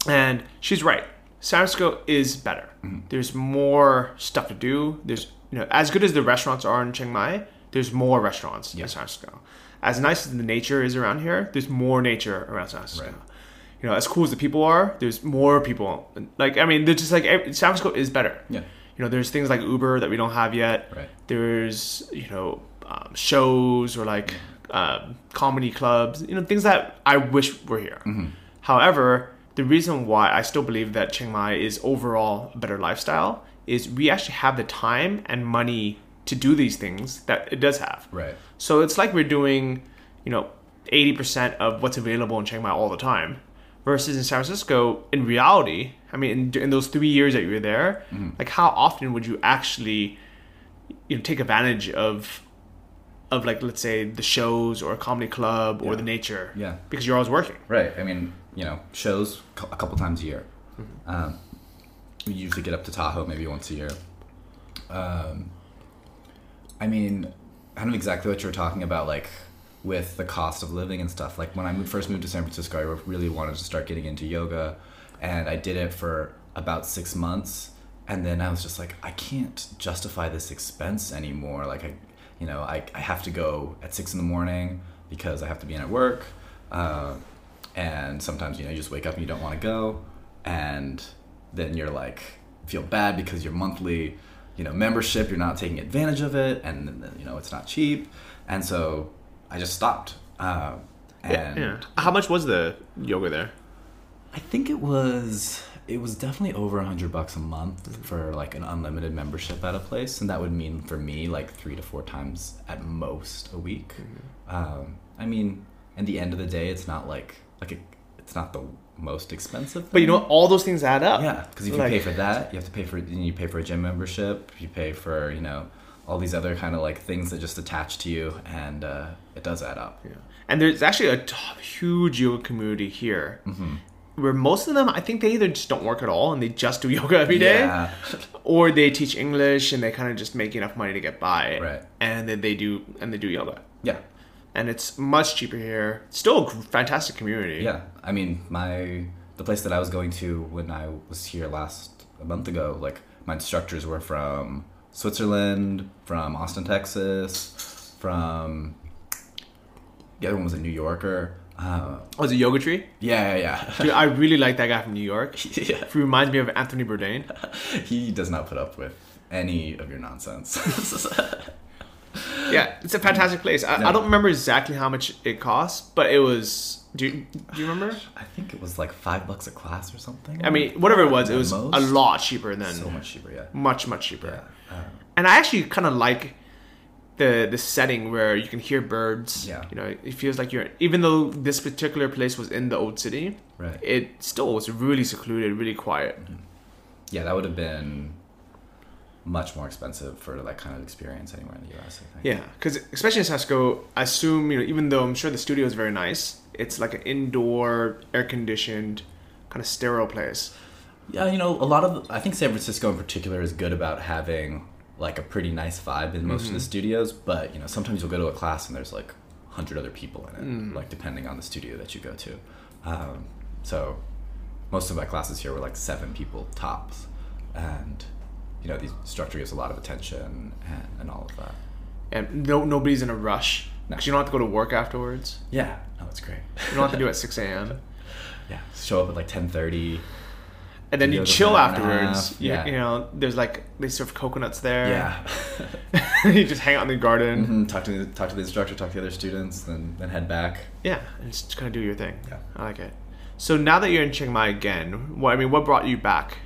And she's right. San Francisco is better. Mm-hmm. There's more stuff to do. There's you know as good as the restaurants are in Chiang Mai. There's more restaurants in San Francisco. As nice as the nature is around here, there's more nature around San Francisco. Right. You know, as cool as the people are, there's more people. Like I mean, they're just like San Francisco is better. Yeah. You know, there's things like Uber that we don't have yet. Right. There's you know um, shows or like um, comedy clubs. You know, things that I wish were here. However, the reason why I still believe that Chiang Mai is overall a better lifestyle is we actually have the time and money to do these things that it does have. Right. So it's like we're doing, you know, 80% of what's available in Chiang Mai all the time. Versus in San Francisco, in reality, I mean, in, in those three years that you were there, like how often would you actually, you know, take advantage of, of like let's say the shows or a comedy club or the nature? Yeah. Because you're always working. Right. I mean, you know, shows a couple times a year. Um, we usually get up to Tahoe maybe once a year. Um, I mean, I don't know exactly what you were talking about, like with the cost of living and stuff. Like when I moved, first moved to San Francisco, I really wanted to start getting into yoga, and I did it for about six months, and then I was just like, I can't justify this expense anymore. Like I, you know, I, I have to go at six in the morning because I have to be in at work. Uh, and sometimes you know you just wake up and you don't want to go and then you're like feel bad because you're monthly you know membership you're not taking advantage of it and you know it's not cheap and so i just stopped uh, and yeah. How much was the yoga there? i think it was it was definitely over a hundred bucks a month for like an unlimited membership at a place and that would mean for me like three to four times at most a week um, i mean at the end of the day it's not like like it, it's not the most expensive But you know, thing. all those things add up. yeah because if you pay for that you have to pay for you pay for a gym membership you pay for you know all these other kind of like things that just attach to you and uh, it does add up Yeah. And there's actually a t- huge yoga community here. Mm-hmm. Where most of them, I think they either just don't work at all and they just do [LAUGHS] yoga every day, Yeah. or they teach English and they kind of just make enough money to get by, Right. And then they do and they do yoga, yeah and it's much cheaper here. Still a fantastic community. Yeah, I mean, my the place that I was going to when I was here last a month ago, like my instructors were from Switzerland, from Austin, Texas, from the other one was a New Yorker. Uh, Oh, it's a yoga tree. yeah, yeah, [LAUGHS] Dude, I really like that guy from New York. [LAUGHS] yeah. He reminds me of Anthony Bourdain. [LAUGHS] He does not put up with any of your nonsense. Yeah, it's a fantastic place. I, Yeah. I don't remember exactly how much it costs, but it was. Do you, do you remember? I think it was like five bucks a class or something. I mean, whatever it was, it was a lot cheaper than so much cheaper. Yeah, much much cheaper. yeah. Uh, And I actually kind of like the the setting where you can hear birds. Yeah. you know, it feels like you're even though this particular place was in the old city, Right. It still was really secluded, really quiet. yeah, that would have been much more expensive for that kind of experience anywhere in the U.S. I think. Yeah, because especially in San Francisco, I assume you know even though I'm sure the studio is very nice, it's like an indoor, air conditioned, kind of sterile place. Yeah, you know, a lot of I think San Francisco in particular is good about having like a pretty nice vibe in most of the studios, but you know, sometimes you'll go to a class and there's like hundred other people in it, Mm. like depending on the studio that you go to. Um, so most of my classes here were like seven people tops, and you know the instructor gives a lot of attention and, and all of that. And no, nobody's in a rush No. because you don't have to go to work afterwards. Yeah, no, it's great. You don't have to do it at [LAUGHS] six a.m. yeah, show up at like ten thirty. And then You you chill an hour and a afterwards. You- yeah. You, know, there's like they serve coconuts there. Yeah. [LAUGHS] you just hang out in the garden. Mhm, Talk to the, talk to the instructor, talk to the other students, then then head back. Yeah, and just kind of do your thing. Yeah. I like it. So now that you're in Chiang Mai again, what I mean, what brought you back?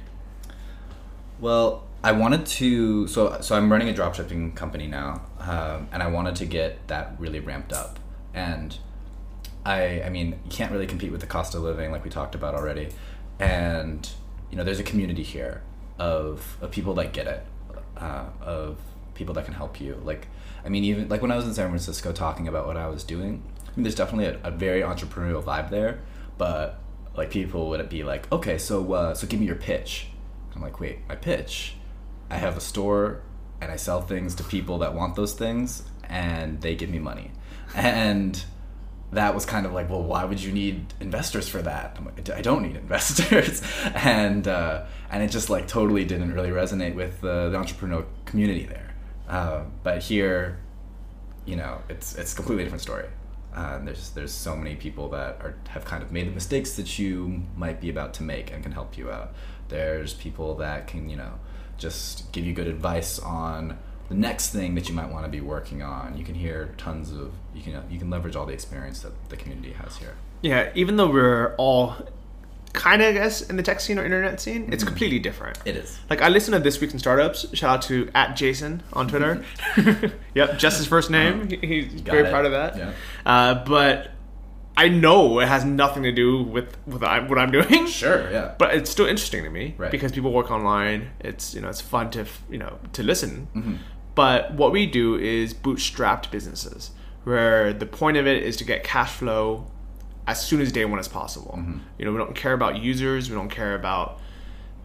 Well, I wanted to. So so I'm running a dropshipping company now, um, and I wanted to get that really ramped up. And I I mean you can't really compete with the cost of living like we talked about already, and you know there's a community here of of people that get it, uh, of people that can help you. Like I mean even like when I was in San Francisco talking about what I was doing, I mean there's definitely a, a very entrepreneurial vibe there, but like people would be like, okay, so uh, so give me your pitch. I'm like, wait, my pitch? I have a store and I sell things to people that want those things and they give me money. And that was kind of like, well, why would you need investors for that? I'm like, I don't need [LAUGHS] investors. and uh, and it just like totally didn't really resonate with the, the entrepreneurial community there. Uh, but here, you know, it's it's a completely different story. Uh, there's there's so many people that are have kind of made the mistakes that you might be about to make and can help you out. There's people that can you know just give you good advice on the next thing that you might want to be working on. You can hear tons of you can you can leverage all the experience that the community has here. Yeah, even though we're all kind of, I guess, in the tech scene or internet scene, it's mm-hmm. completely different. It is. Like I listen to This Week in Startups. Shout out to at Jason on Twitter. Mm-hmm. [LAUGHS] yep, just his first name. Uh-huh. He- He's Got very it. proud of that. Yeah. Uh, but I know it has nothing to do with with what I'm doing. [LAUGHS] Sure. Yeah. But it's still interesting to me Right. because people work online. It's you know it's fun to you know to listen. Mm-hmm. But what we do is bootstrapped businesses, where the point of it is to get cash flow as soon as day one as possible. Mm-hmm. You know we don't care about users. We don't care about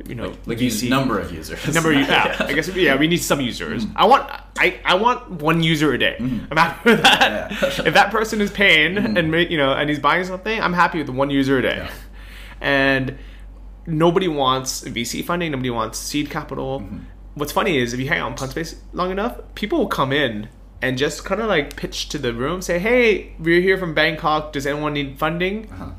you know like VC use number of users. number of, [LAUGHS] yeah, I guess yeah we need some users. Mm-hmm. I want I, I want one user a day. I'm happy with that. Yeah. if that person is paying and you know and he's buying something, I'm happy with one user a day. Yeah. And nobody wants VC funding. Nobody wants seed capital. Mm-hmm. What's funny is if you hang out in Punspace long enough, people will come in and just kind of like pitch to the room, say, "Hey, we're here from Bangkok. Does anyone need funding?" Uh-huh.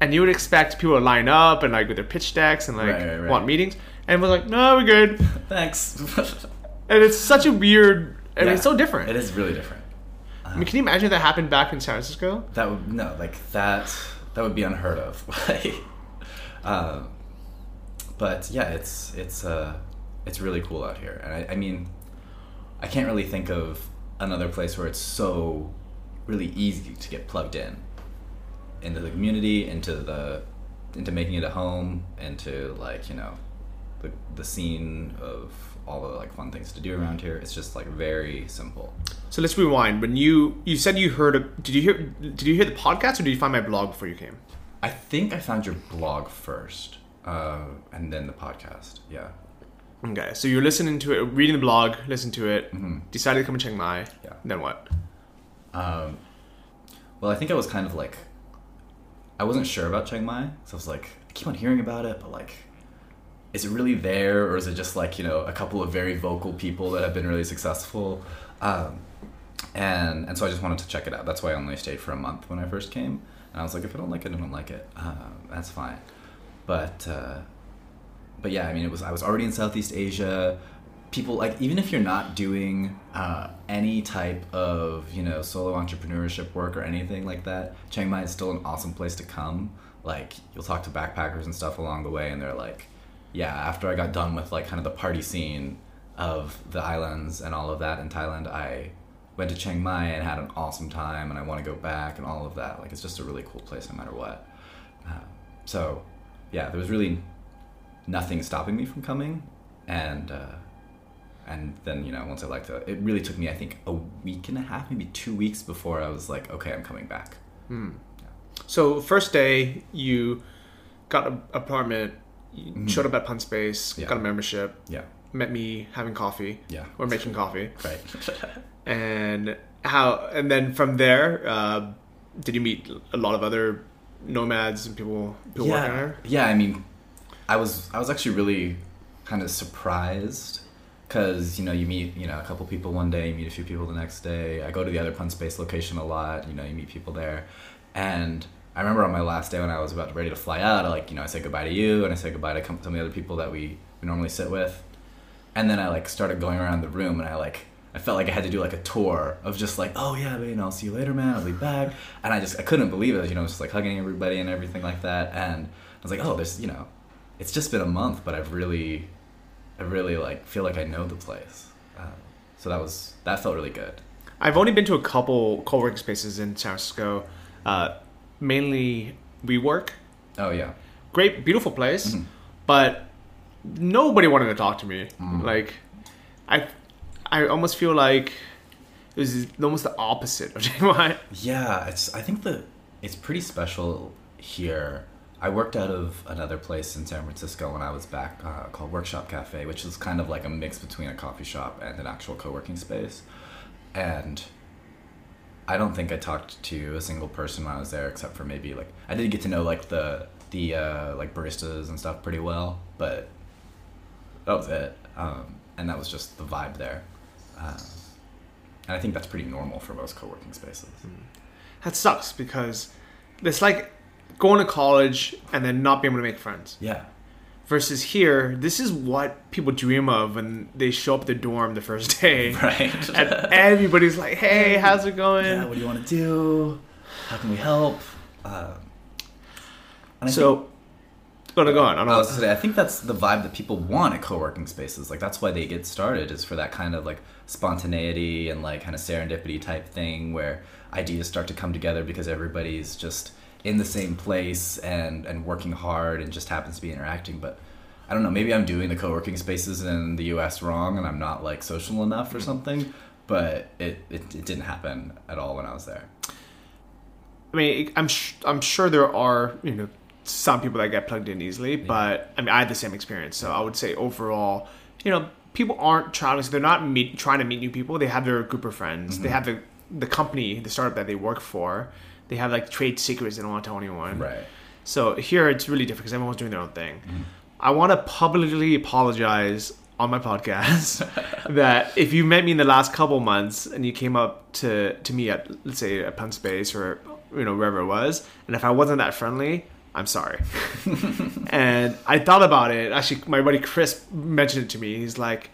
And you would expect people to line up and like with their pitch decks and like Right, right, right. want meetings, and we're like, "No, we're good." [LAUGHS] Thanks. [LAUGHS] And it's such a weird. I mean, Yeah. it's so different. It is really different. I mean, can you imagine if that happened back in San Francisco? That would no, like that. That would be unheard of. [LAUGHS] Like, um, but yeah, it's it's uh, it's really cool out here, and I, I mean, I can't really think of another place where it's so really easy to get plugged in into the community, into the into making it a home, into like you know, the the scene of all the like fun things to do around here. It's just like very simple. So let's rewind. When you you said you heard, a, did you hear? Did you hear the podcast or did you find my blog before you came? I think I found your blog first, uh, and then the podcast. Yeah. Okay, so you're listening to it, reading the blog, listen to it, Mm-hmm. decided to come to Chiang Mai. Yeah. Then what? Um, well, I think I was kind of like, I wasn't sure about Chiang Mai, so I was like, I keep on hearing about it, but like, is it really there, or is it just like you know a couple of very vocal people that have been really successful? Um, and and so I just wanted to check it out. That's why I only stayed for a month when I first came, and I was like, if I don't like it, I don't like it. Um, that's fine. But uh, but yeah, I mean, it was I was already in Southeast Asia. People like even if you're not doing uh, any type of you know solo entrepreneurship work or anything like that, Chiang Mai is still an awesome place to come. Like you'll talk to backpackers and stuff along the way, and they're like, yeah. After I got done with like kind of the party scene of the islands and all of that in Thailand, I went to Chiang Mai and had an awesome time, and I want to go back and all of that. Like it's just a really cool place no matter what. Uh, so yeah, there was really nothing stopping me from coming, and uh, and then you know once I liked it, it really took me I think a week and a half, maybe two weeks before I was like, okay, I'm coming back. So first day you got an apartment, you showed up at Punspace, Mm-hmm. Yeah. got a membership, Yeah, met me having coffee. Yeah. Or making coffee. right. [LAUGHS] And how? And then from there, uh, did you meet a lot of other nomads and people people working yeah, there? yeah. I mean, I was I was actually really kind of surprised because you know you meet you know a couple people one day, you meet a few people the next day. I go to the other Punspace location a lot. You know, you meet people there, and I remember on my last day when I was about ready to fly out, I like you know I said goodbye to you and I said goodbye to some of the other people that we, we normally sit with, and then I like started going around the room and I like I felt like I had to do like a tour of just like oh yeah man I'll see you later man I'll be back and I just I couldn't believe it you know just like hugging everybody and everything like that and I was like oh there's you know it's just been a month but I've really I really like feel like I know the place uh, so that was that felt really good I've only been to a couple co-working spaces in San Francisco, uh, mainly WeWork. oh yeah Great, beautiful place, Mm-hmm. but nobody wanted to talk to me. Mm. Like, I, I almost feel like it was almost the opposite of [LAUGHS] JY. Yeah, it's. I think that it's pretty special here. I worked out of another place in San Francisco when I was back uh, called Workshop Cafe, which is kind of like a mix between a coffee shop and an actual co-working space. And I don't think I talked to a single person when I was there, except for maybe like I did get to know like the the uh, like baristas and stuff pretty well, but that was it. Um, and that was just the vibe there. Uh, and I think that's pretty normal for most co-working spaces. That sucks because it's like going to college and then not being able to make friends. Yeah. Versus here, this is what people dream of when they show up at the dorm the first day. [LAUGHS] Right. And everybody's like, hey, how's it going? yeah, what do you want to do? How can we help? Um, I so, think- go on, go on. I don't I was say, I think that's the vibe that people want at co-working spaces. Like that's why they get started is for that kind of like spontaneity and like kind of serendipity type thing where ideas start to come together because everybody's just in the same place and and working hard and just happens to be interacting. But I don't know, maybe I'm doing the co-working spaces in the U.S. wrong and I'm not like social enough or hmm. something. But it, it, it didn't happen at all when I was there. I mean, I'm sh- I'm sure there are you know some people that get plugged in easily, but I mean, I had the same experience. So I would say overall, you know, people aren't traveling, so they're not meet, trying to meet new people. They have their group of friends. They mm-hmm. have the the company, the startup that they work for. They have like trade secrets they don't want to tell anyone. Right. So here it's really different because everyone's doing their own thing. Mm-hmm. I want to publicly apologize on my podcast [LAUGHS] that if you met me in the last couple months and you came up to, to me at let's say at Punspace or you know wherever it was, and if I wasn't that friendly, I'm sorry. [LAUGHS] and I thought about it. Actually, my buddy Chris mentioned it to me. He's like.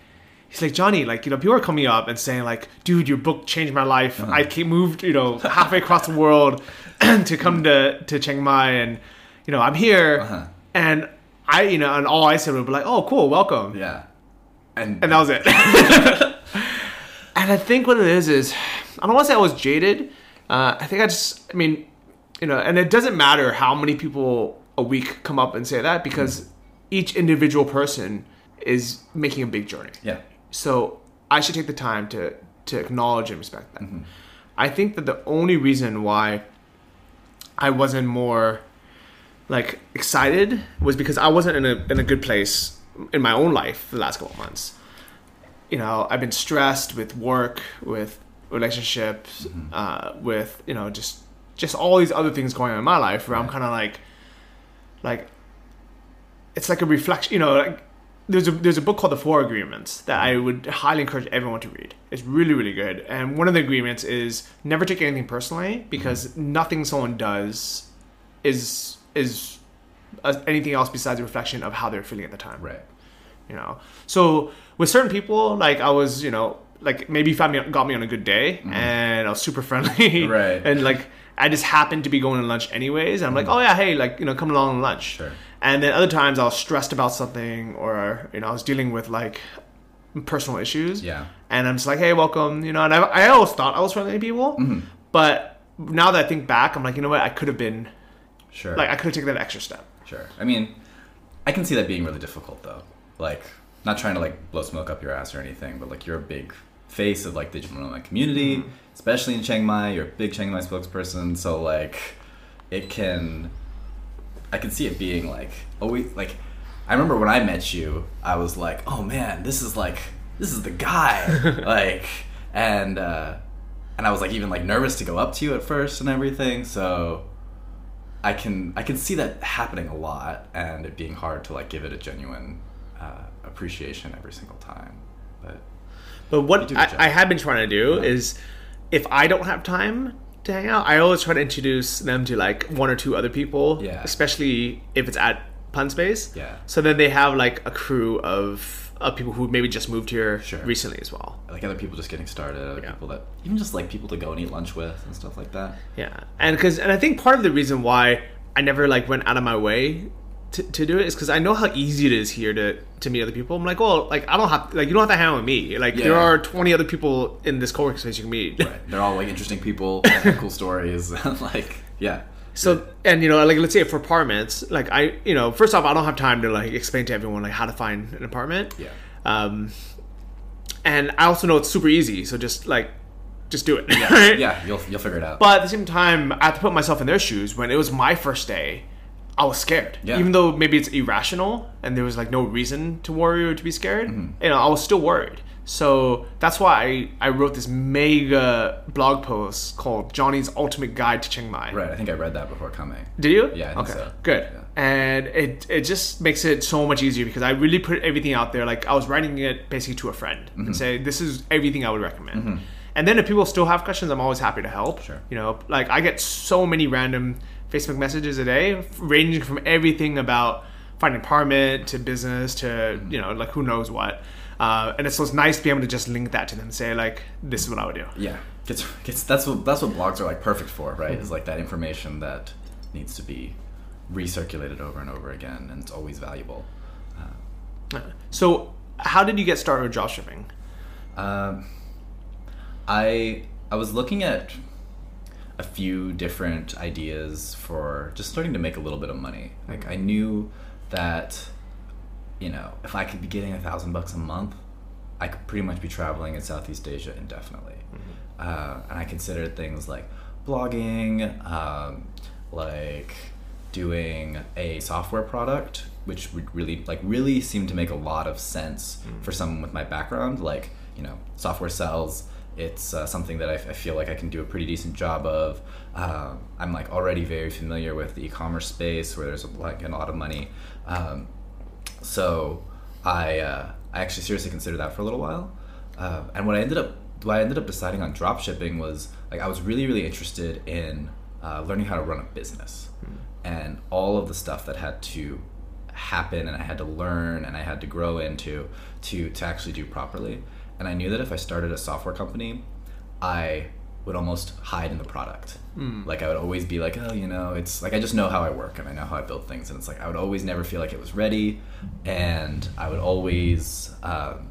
He's like Johnny, like you know, people are coming up and saying like, "Dude, your book changed my life. I came, moved, you know, halfway across the world [CLEARS THROAT] to come to to Chiang Mai, and you know, I'm here." Uh-huh. And I, you know, and all I said would be like, "Oh, cool, welcome," Yeah. And, and that was it. [LAUGHS] and I think what it is is, I don't want to say I was jaded. Uh, I think I just, I mean, you know, and it doesn't matter how many people a week come up and say that because each individual person is making a big journey. yeah. So I should take the time to to acknowledge and respect that. I think that the only reason why I wasn't more like excited was because I wasn't in a in a good place in my own life the last couple of months. You know, I've been stressed with work, with relationships, uh, with you know just just all these other things going on in my life where I'm kind of like like it's like a reflection. You know, like there's a there's a book called The Four Agreements that I would highly encourage everyone to read. It's really really good. And one of the agreements is never take anything personally because nothing someone does is is uh, anything else besides a reflection of how they're feeling at the time Right. you know so with certain people like i was you know like maybe you found me got me on a good day and i was super friendly Mm-hmm. [LAUGHS] Right. and like i just happened to be going to lunch anyways and i'm like oh yeah hey like you know come along to lunch Mm-hmm. Sure. And then other times i was stressed about something or you know i was dealing with like personal issues Yeah. and i'm just like hey welcome you know and i, I always thought i was friendly to people Mm-hmm. but now that i think back i'm like you know what i could have been Sure. like i could have taken that extra step Sure. I mean, I can see that being really difficult though. Like, not trying to like blow smoke up your ass or anything, but like you're a big face of like the digital nomad community, especially in Chiang Mai. You're a big Chiang Mai spokesperson, so like, it can. I can see it being like always like. I remember when I met you, I was like, oh man, this is like this is the guy, [LAUGHS] like. and uh, and I was like even like nervous to go up to you at first and everything. So I can I can see that happening a lot, and it being hard to like give it a genuine uh, appreciation every single time. But But what I. I have been trying to do Yeah. is, if I don't have time to hang out, I always try to introduce them to like one or two other people. Yeah. Especially if it's at Punspace. Yeah. So then they have like a crew of of people who maybe just moved here Sure. recently as well. like other people just getting started, other Yeah. people that even just like people to go and eat lunch with and stuff like that. Yeah, and because and I think part of the reason why I never like went out of my way to, to do it is because I know how easy it is here to to meet other people. I'm like, well, like I don't have like you don't have to hang out with me. Like there are 20 other people in this co-working space you can meet. Right. They're all like interesting people, [LAUGHS] cool stories, [LAUGHS] like yeah. So and you know like let's say for apartments, like I you know first off I don't have time to like explain to everyone like how to find an apartment. Yeah. Um, and I also know it's super easy, so just like just do it. [LAUGHS] right? Yeah, you'll you'll figure it out. But at the same time, I have to put myself in their shoes. When it was my first day, I was scared. Yeah. Even though maybe it's irrational and there was like no reason to worry or to be scared, Mm-hmm. you know, I was still worried. So that's why I, I wrote this mega blog post called Johnny's Ultimate Guide to Chiang Mai. right, I think I read that before coming. Did you? Yeah, I think okay. so. Good. Yeah. And it it just makes it so much easier because I really put everything out there. Like I was writing it basically to a friend Mm-hmm. and say this is everything I would recommend. And then if people still have questions, I'm always happy to help. Sure. You know, like I get so many random Facebook messages a day, ranging from everything about finding apartment to business to Mm-hmm. you know like who knows what. Uh, and it's so it's nice to be able to just link that to them and say like this is what I would do. Yeah, gets gets that's what that's what blogs are like perfect for, right? Is like that information that needs to be recirculated over and over again, and it's always valuable. So how did you get started with dropshipping? Um, I I was looking at a few different ideas for just starting to make a little bit of money. Like I knew that you know if I could be getting a thousand bucks a month, I could pretty much be traveling in Southeast Asia indefinitely. Uh, and I considered things like blogging, um, like doing a software product, which would really like really seemed to make a lot of sense for someone with my background. Like you know, software sells. It's uh, something that I, I feel like I can do a pretty decent job of. Um, I'm like already very familiar with the e-commerce space where there's like a lot of money. Um, so I uh, I actually seriously considered that for a little while. Uh, and what I ended up what I ended up deciding on drop shipping was like I was really really interested in uh, learning how to run a business and all of the stuff that had to happen and I had to learn and I had to grow into to to actually do properly. And I knew that if I started a software company, I would almost hide in the product. Like I would always be like, oh, you know, it's like I just know how I work and I know how I build things, and it's like I would always never feel like it was ready, and I would always, um,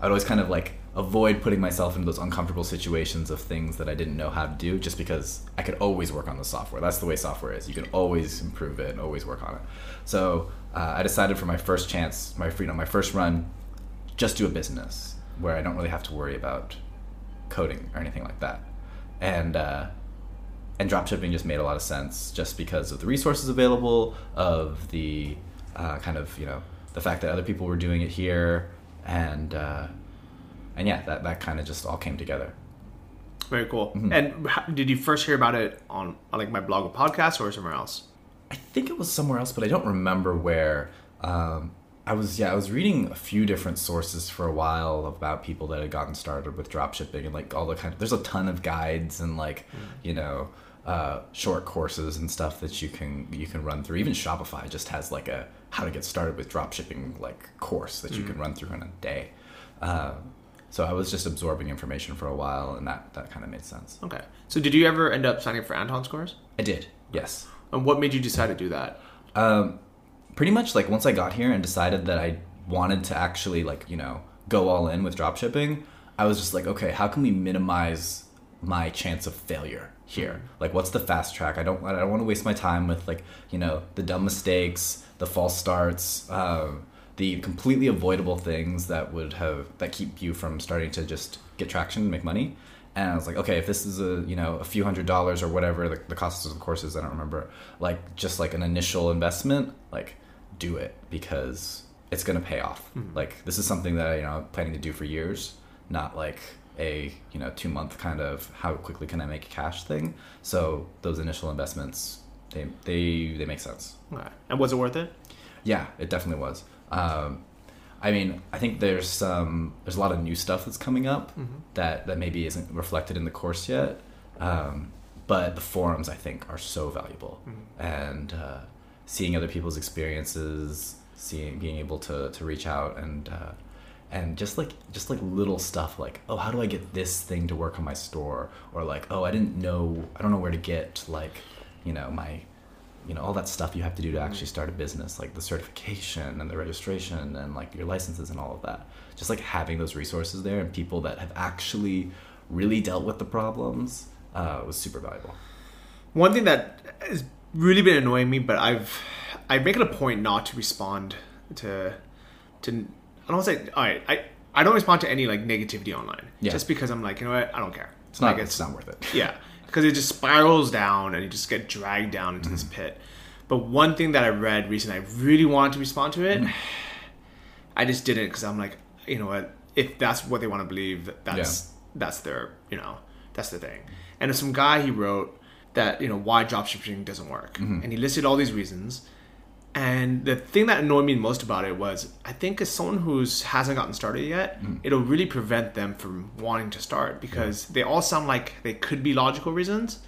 I would always kind of like avoid putting myself into those uncomfortable situations of things that I didn't know how to do, just because I could always work on the software. That's the way software is. You can always improve it and always work on it. So uh, I decided for my first chance, my you know, my first run, just do a business where I don't really have to worry about coding or anything like that. And uh, and dropshipping just made a lot of sense just because of the resources available, of the uh, kind of you know the fact that other people were doing it here, and uh, and yeah, that that kind of just all came together. Very cool. Mm-hmm. And how, did you first hear about it on, on like my blog or podcast or somewhere else? I think it was somewhere else, but I don't remember where. Um, I was yeah, I was reading a few different sources for a while about people that had gotten started with dropshipping and like all the kind of. There's a ton of guides and like you know uh, short courses and stuff that you can you can run through. Even Shopify just has like a how to get started with dropshipping like course that you can run through in a day. Um, so I was just absorbing information for a while, and that that kind of made sense. Okay. So did you ever end up signing up for Anton's course? I did, yes. And what made you decide to do that? Um, pretty much like once I got here and decided that I wanted to actually like you know go all in with dropshipping, I was just like, okay, how can we minimize my chance of failure here? Like, what's the fast track? I don't I don't want to waste my time with like you know the dumb mistakes, the false starts, um, the completely avoidable things that would have that keep you from starting to just get traction and make money. And I was like, okay, if this is a you know a few hundred dollars or whatever the, the cost of the courses, I don't remember, like just like an initial investment, like do it because it's gonna pay off. Like this is something that I, you know I'm planning to do for years, not like a you know two month kind of how quickly can I make cash thing. So those initial investments they they they make sense. Okay. And was it worth it? Yeah, it definitely was. Um, I mean, I think there's some there's a lot of new stuff that's coming up that that maybe isn't reflected in the course yet. Um, but the forums I think are so valuable, and uh, seeing other people's experiences, seeing being able to to reach out and uh, and just like just like little stuff like oh how do I get this thing to work on my store? Or like oh I didn't know I don't know where to get like you know my you know all that stuff you have to do to actually start a business like the certification and the registration and like your licenses and all of that. Just like having those resources there and people that have actually really dealt with the problems uh, was super valuable. One thing that has really been annoying me, but I've I make it a point not to respond to to I don't say all right I I don't respond to any like negativity online. Yeah. just because I'm like you know what I don't care. It's not Like, it's not worth it. [LAUGHS] Yeah. Because it just spirals down and you just get dragged down into this Mm-hmm. pit. But one thing that i read recently i really wanted to respond to it. Mm. i just didn't because i'm like you know what if that's what they want to believe that that's that's their you know that's the thing. And there's some guy he wrote that you know why dropshipping doesn't work Mm-hmm. and he listed all these reasons and the thing that annoyed me most about it was I think as someone who's hasn't gotten started yet, Mm. it'll really prevent them from wanting to start because they all sound like they could be logical reasons.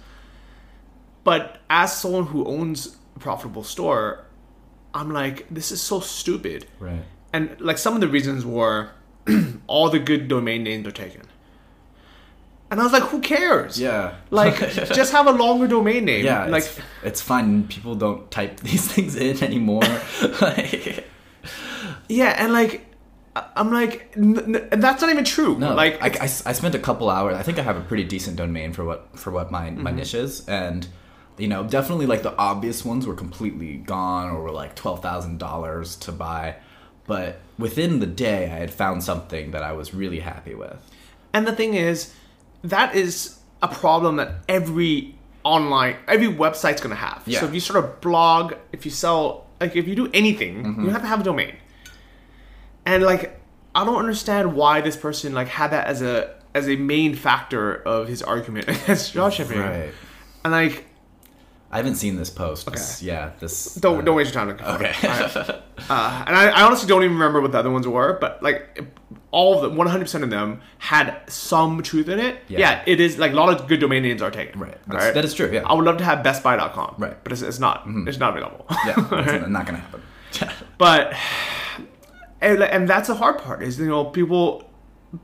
But as someone who owns a profitable store, I'm like, this is so stupid. right And like some of the reasons were [CLEARS THROAT] all the good domain names are taken. And I was like, who cares? yeah Like [LAUGHS] just have a longer domain name. yeah Like it's, it's fine people don't type [LAUGHS] these things in anymore [LAUGHS] like, Yeah, and like, I'm like, n- n- that's not even true. No, like, I, I, I spent a couple hours. I think I have a pretty decent domain for what for what my my Mm-hmm. niche is, and you know, definitely like the obvious ones were completely gone or were like twelve thousand dollars to buy. But within the day, I had found something that I was really happy with. and the thing is, that is a problem that every online, every website's gonna have. Yeah. So if you sort of blog, if you sell, like, if you do anything, Mm-hmm. you have to have a domain. And like, I don't understand why this person like had that as a as a main factor of his argument [LAUGHS] against dropshipping. Right. And like, I haven't seen this post. This, Okay. yeah, this. don't uh, don't waste your time for Okay. it. Alright. [LAUGHS] Uh, and I, I honestly don't even remember what the other ones were, but like all of them, 100% of them had some truth in it. Yeah. Yeah, it is like a lot of good domain names are taken. Right. That's- Alright? that is true, yeah. I would love to have bestbuy.com. Right. Mm-hmm. But it's, it's not. It's not available. yeah, [LAUGHS] that's not gonna happen. [LAUGHS] but and, and that's the hard part is you know people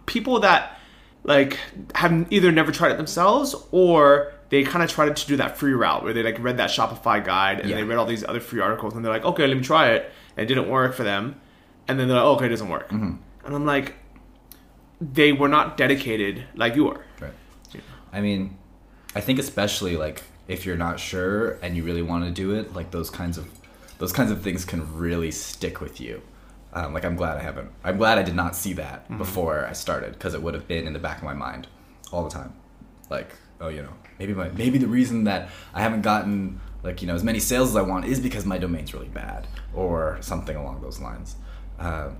people that like have either never tried it themselves or they kind of tried to do that free route where they like read that Shopify guide and Yeah. they read all these other free articles and they're like okay let me try it and it didn't work for them and then they're like oh, okay it doesn't work Mm-hmm. and I'm like they were not dedicated like you are Right. I mean, I think especially like if you're not sure and you really want to do it, like those kinds of those kinds of things can really stick with you. Um, like I'm glad I haven't. I'm glad I did not see that before I started because it would have been in the back of my mind all the time. Like, oh, you know, maybe my maybe the reason that I haven't gotten like you know as many sales as I want is because my domain's really bad or something along those lines. Um,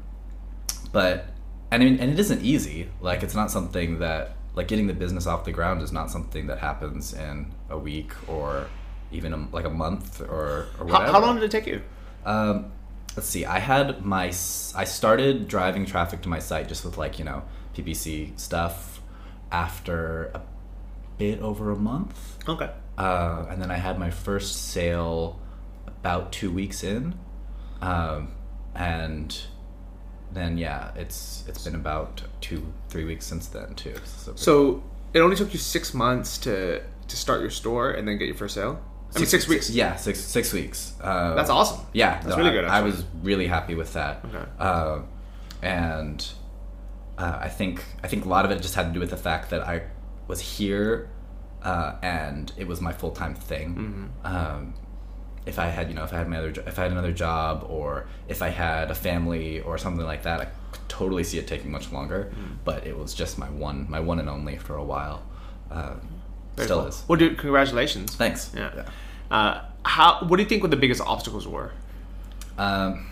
but and I mean, and it isn't easy. Like it's not something that like getting the business off the ground is not something that happens in a week or even a, like a month or, or whatever. how long did it take you Um, let's see. I had my I started driving traffic to my site just with like you know PPC stuff after a bit over a month, okay uh, and then I had my first sale about two weeks in, um, and then yeah, it's it's been about two three weeks since then too. So, so it only took you six months to to start your store and then get your first sale I mean six weeks yeah, six six weeks. Uh, that's awesome Yeah, That's no, really I- good, I, was really happy with that. Okay. Uh, and uh, I think I think a lot of it just had to do with the fact that I was here, uh, and it was my full time thing. Mm-hmm. Um, if I had, you know, if I had my other, jo- if I had another job, or if I had a family or something like that, I could totally see it taking much longer. Mm. But it was just my one, my one and only for a while. Um, still cool. is. well dude congratulations Thanks. Yeah. Uh, how? What do you think? What the biggest obstacles were? Um,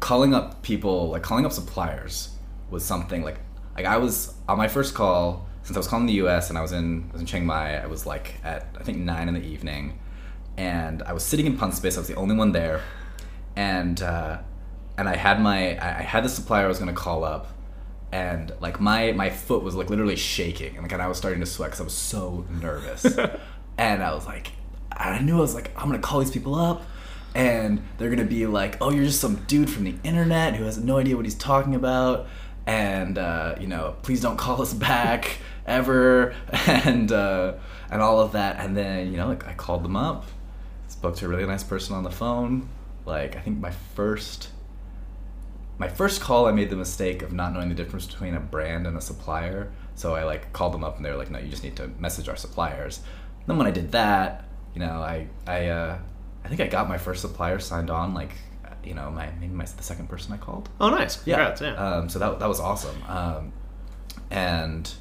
calling up people, like calling up suppliers, was something like like I was on my first call since I was calling the U.S. and I was in I was in Chiang Mai. I was like at I think nine in the evening, and I was sitting in Punspace. I was the only one there, and uh, and I had my I had the supplier I was gonna call up, and like my my foot was like literally shaking, and like and I was starting to sweat because I was so nervous, [LAUGHS] and I was like, I knew I was like I'm gonna call these people up. And they're gonna be like, "Oh, you're just some dude from the internet who has no idea what he's talking about," and uh, you know, please don't call us back [LAUGHS] ever, [LAUGHS] and uh, and all of that. And then you know, like I called them up, spoke to a really nice person on the phone. Like I think my first my first call, I made the mistake of not knowing the difference between a brand and a supplier. So I like called them up and they were like, "No, you just need to message our suppliers." Then when I did that, you know, I I uh, I think I got my first supplier signed on. Like, you know, my maybe my the second person I called. Oh, nice. Congrats, yeah. Um, so that that was awesome. Um, and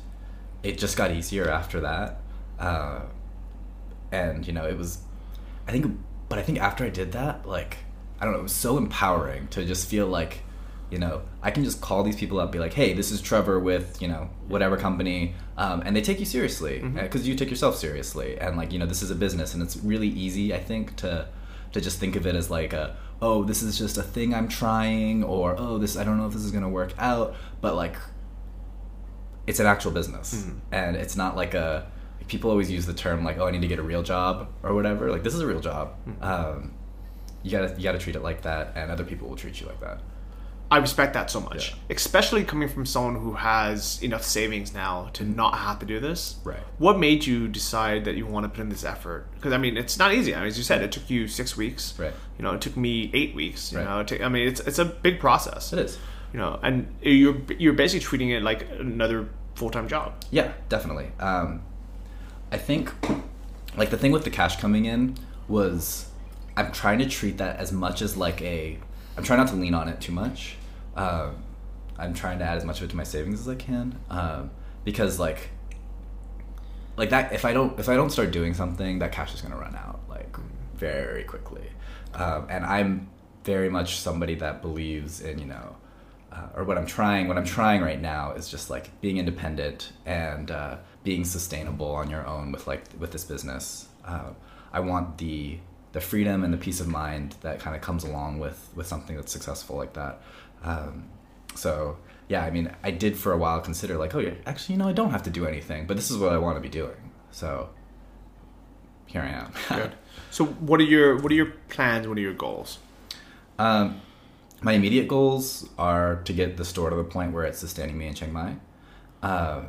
it just got easier after that. Uh, and you know, it was, I think, but I think after I did that, like, I don't know, it was so empowering to just feel like, you know, I can just call these people up, be like, hey, this is Trevor with, you know, whatever company, um, and they take you seriously because you take yourself seriously, and like, you know, this is a business, and it's really easy, I think, to to just think of it as like a, oh, this is just a thing I'm trying, or oh, this I don't know if this is gonna work out, but like it's an actual business. And it's not like a people always use the term like oh i need to get a real job or whatever. Like this is a real job. Um, you gotta you gotta treat it like that and other people will treat you like that I respect that so much, Yeah. especially coming from someone who has enough savings now to not have to do this. Right. What made you decide that you want to put in this effort? Because I mean, it's not easy. I mean, as you said, it took you six weeks. Right. You know, it took me eight weeks. You Right. know, I mean, it's it's a big process. it is You know, and you're you're basically treating it like another full time job. Yeah, definitely. Um, I think, like the thing with the cash coming in was, I'm trying to treat that as much as like a. I'm trying not to lean on it too much. Um, I'm trying to add as much of it to my savings as I can, um, because like, like that. If I don't, if I don't start doing something, that cash is gonna run out like very quickly. Um, and I'm very much somebody that believes in you know uh, or what I'm trying, what I'm trying right now is just like being independent and uh, being sustainable on your own with like with this business. Uh, I want the the freedom and the peace of mind that kind of comes along with with something that's successful like that. Um, so yeah, I mean, I did for a while consider like, oh yeah, actually, you know, I don't have to do anything, but this is what I want to be doing. So here I am. Good. [LAUGHS] So, what are your what are your plans? What are your goals? Um, my immediate goals are to get the store to the point where it's sustaining me in Chiang Mai. Uh,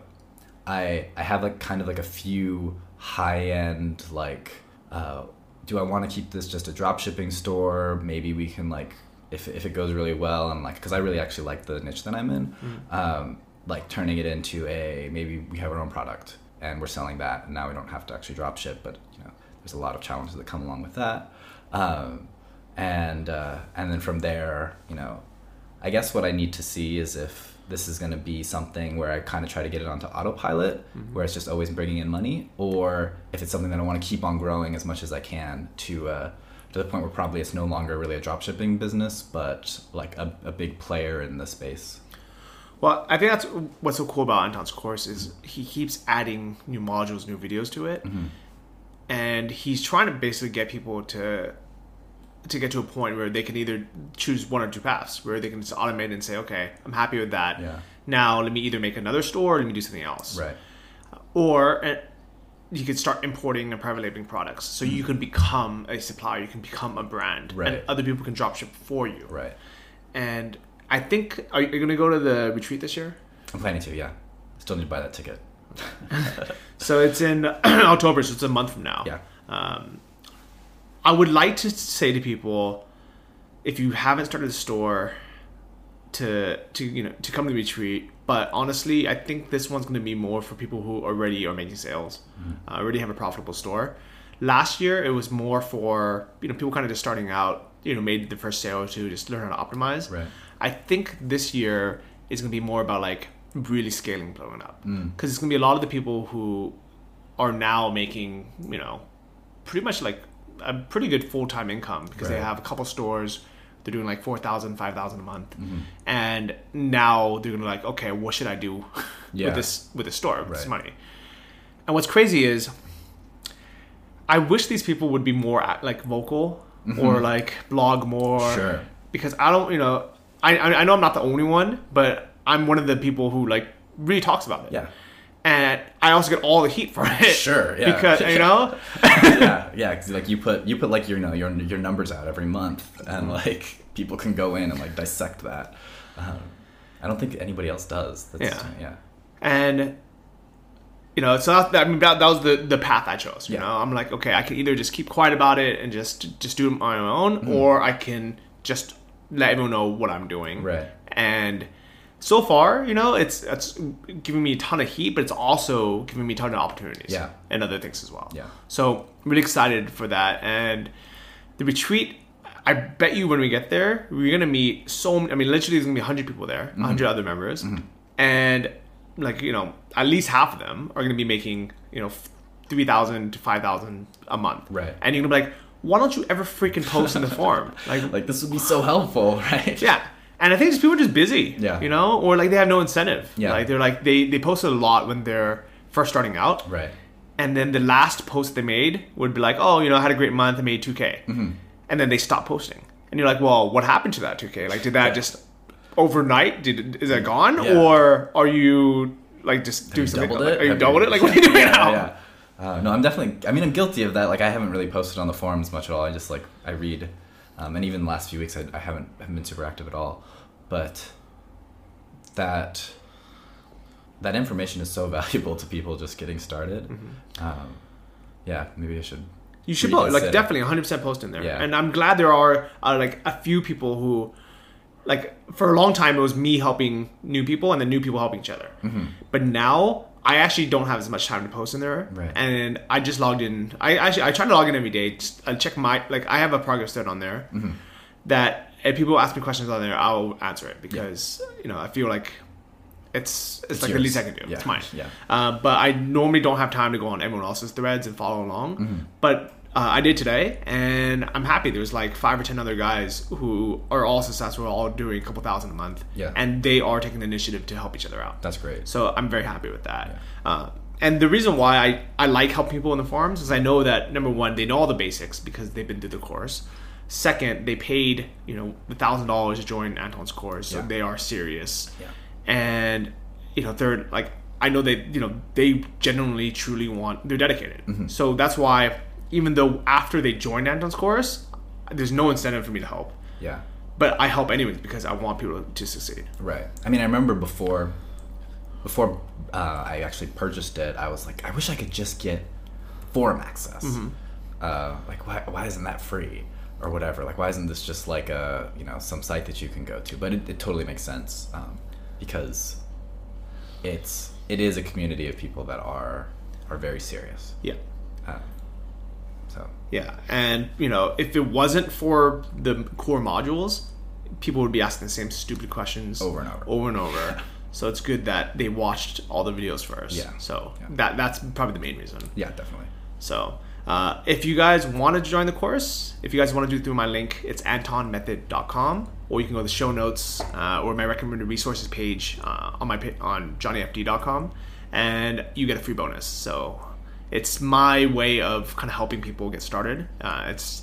I I have like kind of like a few high end like. Uh, do I want to keep this just a drop shipping store? Maybe we can like if if it goes really well and like because I really actually like the niche that I'm in, um, like turning it into a maybe we have our own product and we're selling that and now we don't have to actually drop ship, but you know there's a lot of challenges that come along with that. Um, and uh, and then from there, you know, I guess what I need to see is if this is going to be something where I kind of try to get it onto autopilot, where it's just always bringing in money, or if it's something that I want to keep on growing as much as I can to uh, to the point where probably it's no longer really a drop shipping business, but like a, a big player in the space. Well, I think that's what's so cool about Anton's course is he keeps adding new modules, new videos to it, mm-hmm. and he's trying to basically get people to to get to a point where they can either choose one or two paths, where they can just automate and say, okay, I'm happy with that. Yeah. Now let me either make another store or let me do something else. Right. Or you could start importing and private labeling products, so you can become a supplier, you can become a brand, Right. and other people can drop ship for you. Right. And I think are you going to go to the retreat this year? I'm planning to. Yeah. Still need to buy that ticket. [LAUGHS] So it's in [CLEARS THROAT] October, so it's a month from now. Yeah. Um, I would like to say to people, if you haven't started a store, to to you know to come to the retreat. But honestly, I think this one's going to be more for people who already are making sales, uh, already have a profitable store. Last year, it was more for you know people kind of just starting out. You know, made the first sale or two, just learn how to optimize. Right. I think this year is going to be more about like really scaling, blowing up, because it's going to be a lot of the people who are now making you know pretty much like a pretty good full time income because they have a couple stores, they're doing like 4000 5000 a month Mm-hmm. and now they're gonna like okay what should i do [LAUGHS] Yeah. with this with this store with this money and what's crazy is i wish these people would be more like vocal or like blog more Mm-hmm. Sure. because i don't you know I, I know i'm not the only one but i'm one of the people who like really talks about it Yeah. and i also get all the heat for [LAUGHS] it Sure, yeah. because you know [LAUGHS] yeah, yeah. 'cause, like you put you put like your you know your your numbers out every month, and Mm-hmm. like people can go in and like dissect that. Um, I don't think anybody else does. That's, Yeah. yeah, and you know, so that, I mean, that, that was the the path I chose. You Yeah. know, I'm like, okay, I can either just keep quiet about it and just just do it on my own, Mm-hmm. or I can just let everyone know what I'm doing. Right. And so far, you know, it's it's giving me a ton of heat, but it's also giving me a ton of opportunities. Yeah. And other things as well. Yeah. So I'm really excited for that. And the retreat, I bet you when we get there, we're gonna meet so. Many. I mean, literally, there's gonna be 100 people there, Mm-hmm. 100 other members, and like you know, at least half of them are gonna be making you know, 3,000 to 5,000 a month. Right. And you're gonna be like, why don't you ever freaking post in the forum? [LAUGHS] Like, like this would be so helpful, [LAUGHS] right? yeah. And I think just people are just busy. Yeah. You know, or like they have no incentive. Yeah. Like they're like they they post a lot when they're first starting out. Right. And then the last post they made would be like, oh, you know, I had a great month. I made 2K. Mm-hmm. And then they stop posting. And you're like, well, what happened to that 2K? Like, did that just overnight? Did is that gone, Yeah. or are you like just doing something? doubled like, it? Are you Have doubled you- it? Like, what are you doing [LAUGHS] yeah, now? yeah. Uh, no, I'm definitely. I mean, I'm guilty of that. Like, I haven't really posted on the forums much at all. I just like I read, um, and even the last few weeks, I, I haven't haven't been super active at all. But that that information is so [LAUGHS] valuable to people just getting started. Mm-hmm. Um, yeah, maybe I should. You should post, like definitely 100 percent post in there. Yeah. And I'm glad there are uh, like a few people who, like for a long time it was me helping new people and then new people helping each other. Mm-hmm. But now I actually don't have as much time to post in there. Right. And I just logged in. I actually I try to log in every day. Just, I check my like I have a progress thread on there Mm-hmm. that if people ask me questions on there, I'll answer it because you know I feel like. It's, it's, It's like the least I can do. Yeah, It's mine. yeah. Uh, but I normally don't have time to go on everyone else's threads and follow along. Mm-hmm. But uh, I did today, and I'm happy. There's like five or ten other guys who are all successful, all doing a couple thousand a month. Yeah. And they are taking the initiative to help each other out. That's great. So I'm very happy with that. Uh, and the reason why I, I like helping people in the forums is I know that number one, they know all the basics because they've been through the course. Second, they paid you know the thousand dollars to join Anton's course, so Yeah. they are serious. Yeah. And you know, third, like I know they you know they genuinely truly want they're dedicated. Mm-hmm. So that's why even though after they joined Anton's chorus, there's no incentive for me to help. Yeah. But I help anyways because I want people to succeed. Right. I mean, I remember before, before uh, I actually purchased it, I was like, I wish I could just get forum access. Mm-hmm. Uh, like, why, why isn't that free or whatever? Like, why isn't this just like a you know some site that you can go to? But it, it totally makes sense um, because it's it is a community of people that are are very serious. Yeah. Uh, so Yeah, and you know, if it wasn't for the core modules, people would be asking the same stupid questions Over and over. over and over. so it's good that they watched all the videos first. Yeah. So Yeah. that that's probably the main reason. yeah, definitely. So uh, if you guys want to join the course, if you guys want to do it through my link, it's antonmethod.com, or you can go to the show notes uh, or my recommended resources page uh, on my on johnnyfd.com, and you get a free bonus. So it's my way of kind of helping people get started. Uh, it's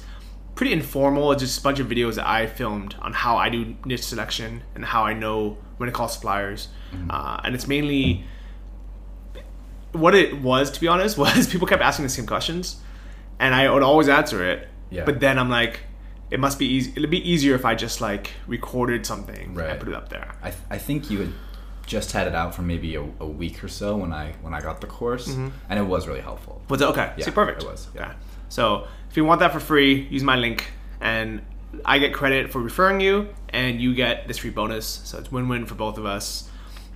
pretty informal. It's just a bunch of videos that I filmed on how I do niche selection and how I know when to call suppliers, uh, and it's mainly what it was to be honest [LAUGHS] was people kept asking the same questions and i would always answer it Yeah. but then i'm like it must be easy it'd be easier if i just like recorded something Right. and put it up there I, th- I think you had just had it out for maybe a, a week or so when I when I got the course, and it was really helpful. was it? Okay. Yeah, see perfect. it was, yeah. okay so if you want that for free use my link and i get credit for referring you and you get this free bonus. So it's win-win for both of us.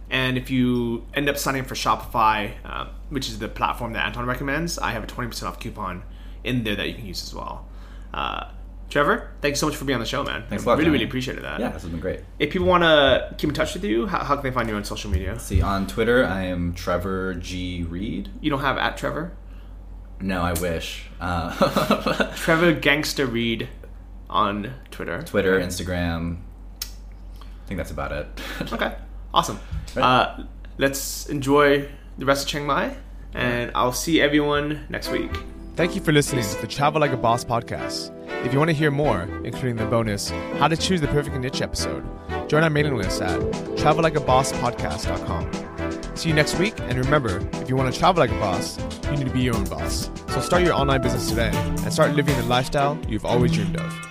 And if you end up signing up for Shopify, uh, which is the platform that Anton recommends, I have a 20% off coupon in there that you can use as well. Uh, Trevor, thanks so much for being on the show, man. Thanks I a lot, Really, Johnny. really appreciated that. Yeah, this has been great. If people want to keep in touch with you, how, how can they find you on social media? See, on Twitter, I am Trevor G. Reed. You don't have at Trevor? No, I wish. Uh, [LAUGHS] Trevor Gangster Reed on Twitter. Twitter, right? Instagram. I think that's about it. [LAUGHS] Okay, awesome. Right. Uh, let's enjoy the rest of Chiang Mai, and I'll see everyone next week. Thank you for listening to the Travel Like a Boss podcast. If you want to hear more, including the bonus How to Choose the Perfect Niche episode, join our mailing list at travellikeabosspodcast.com. See you next week, and remember, if you want to travel like a boss, you need to be your own boss. So start your online business today and start living the lifestyle you've always dreamed of.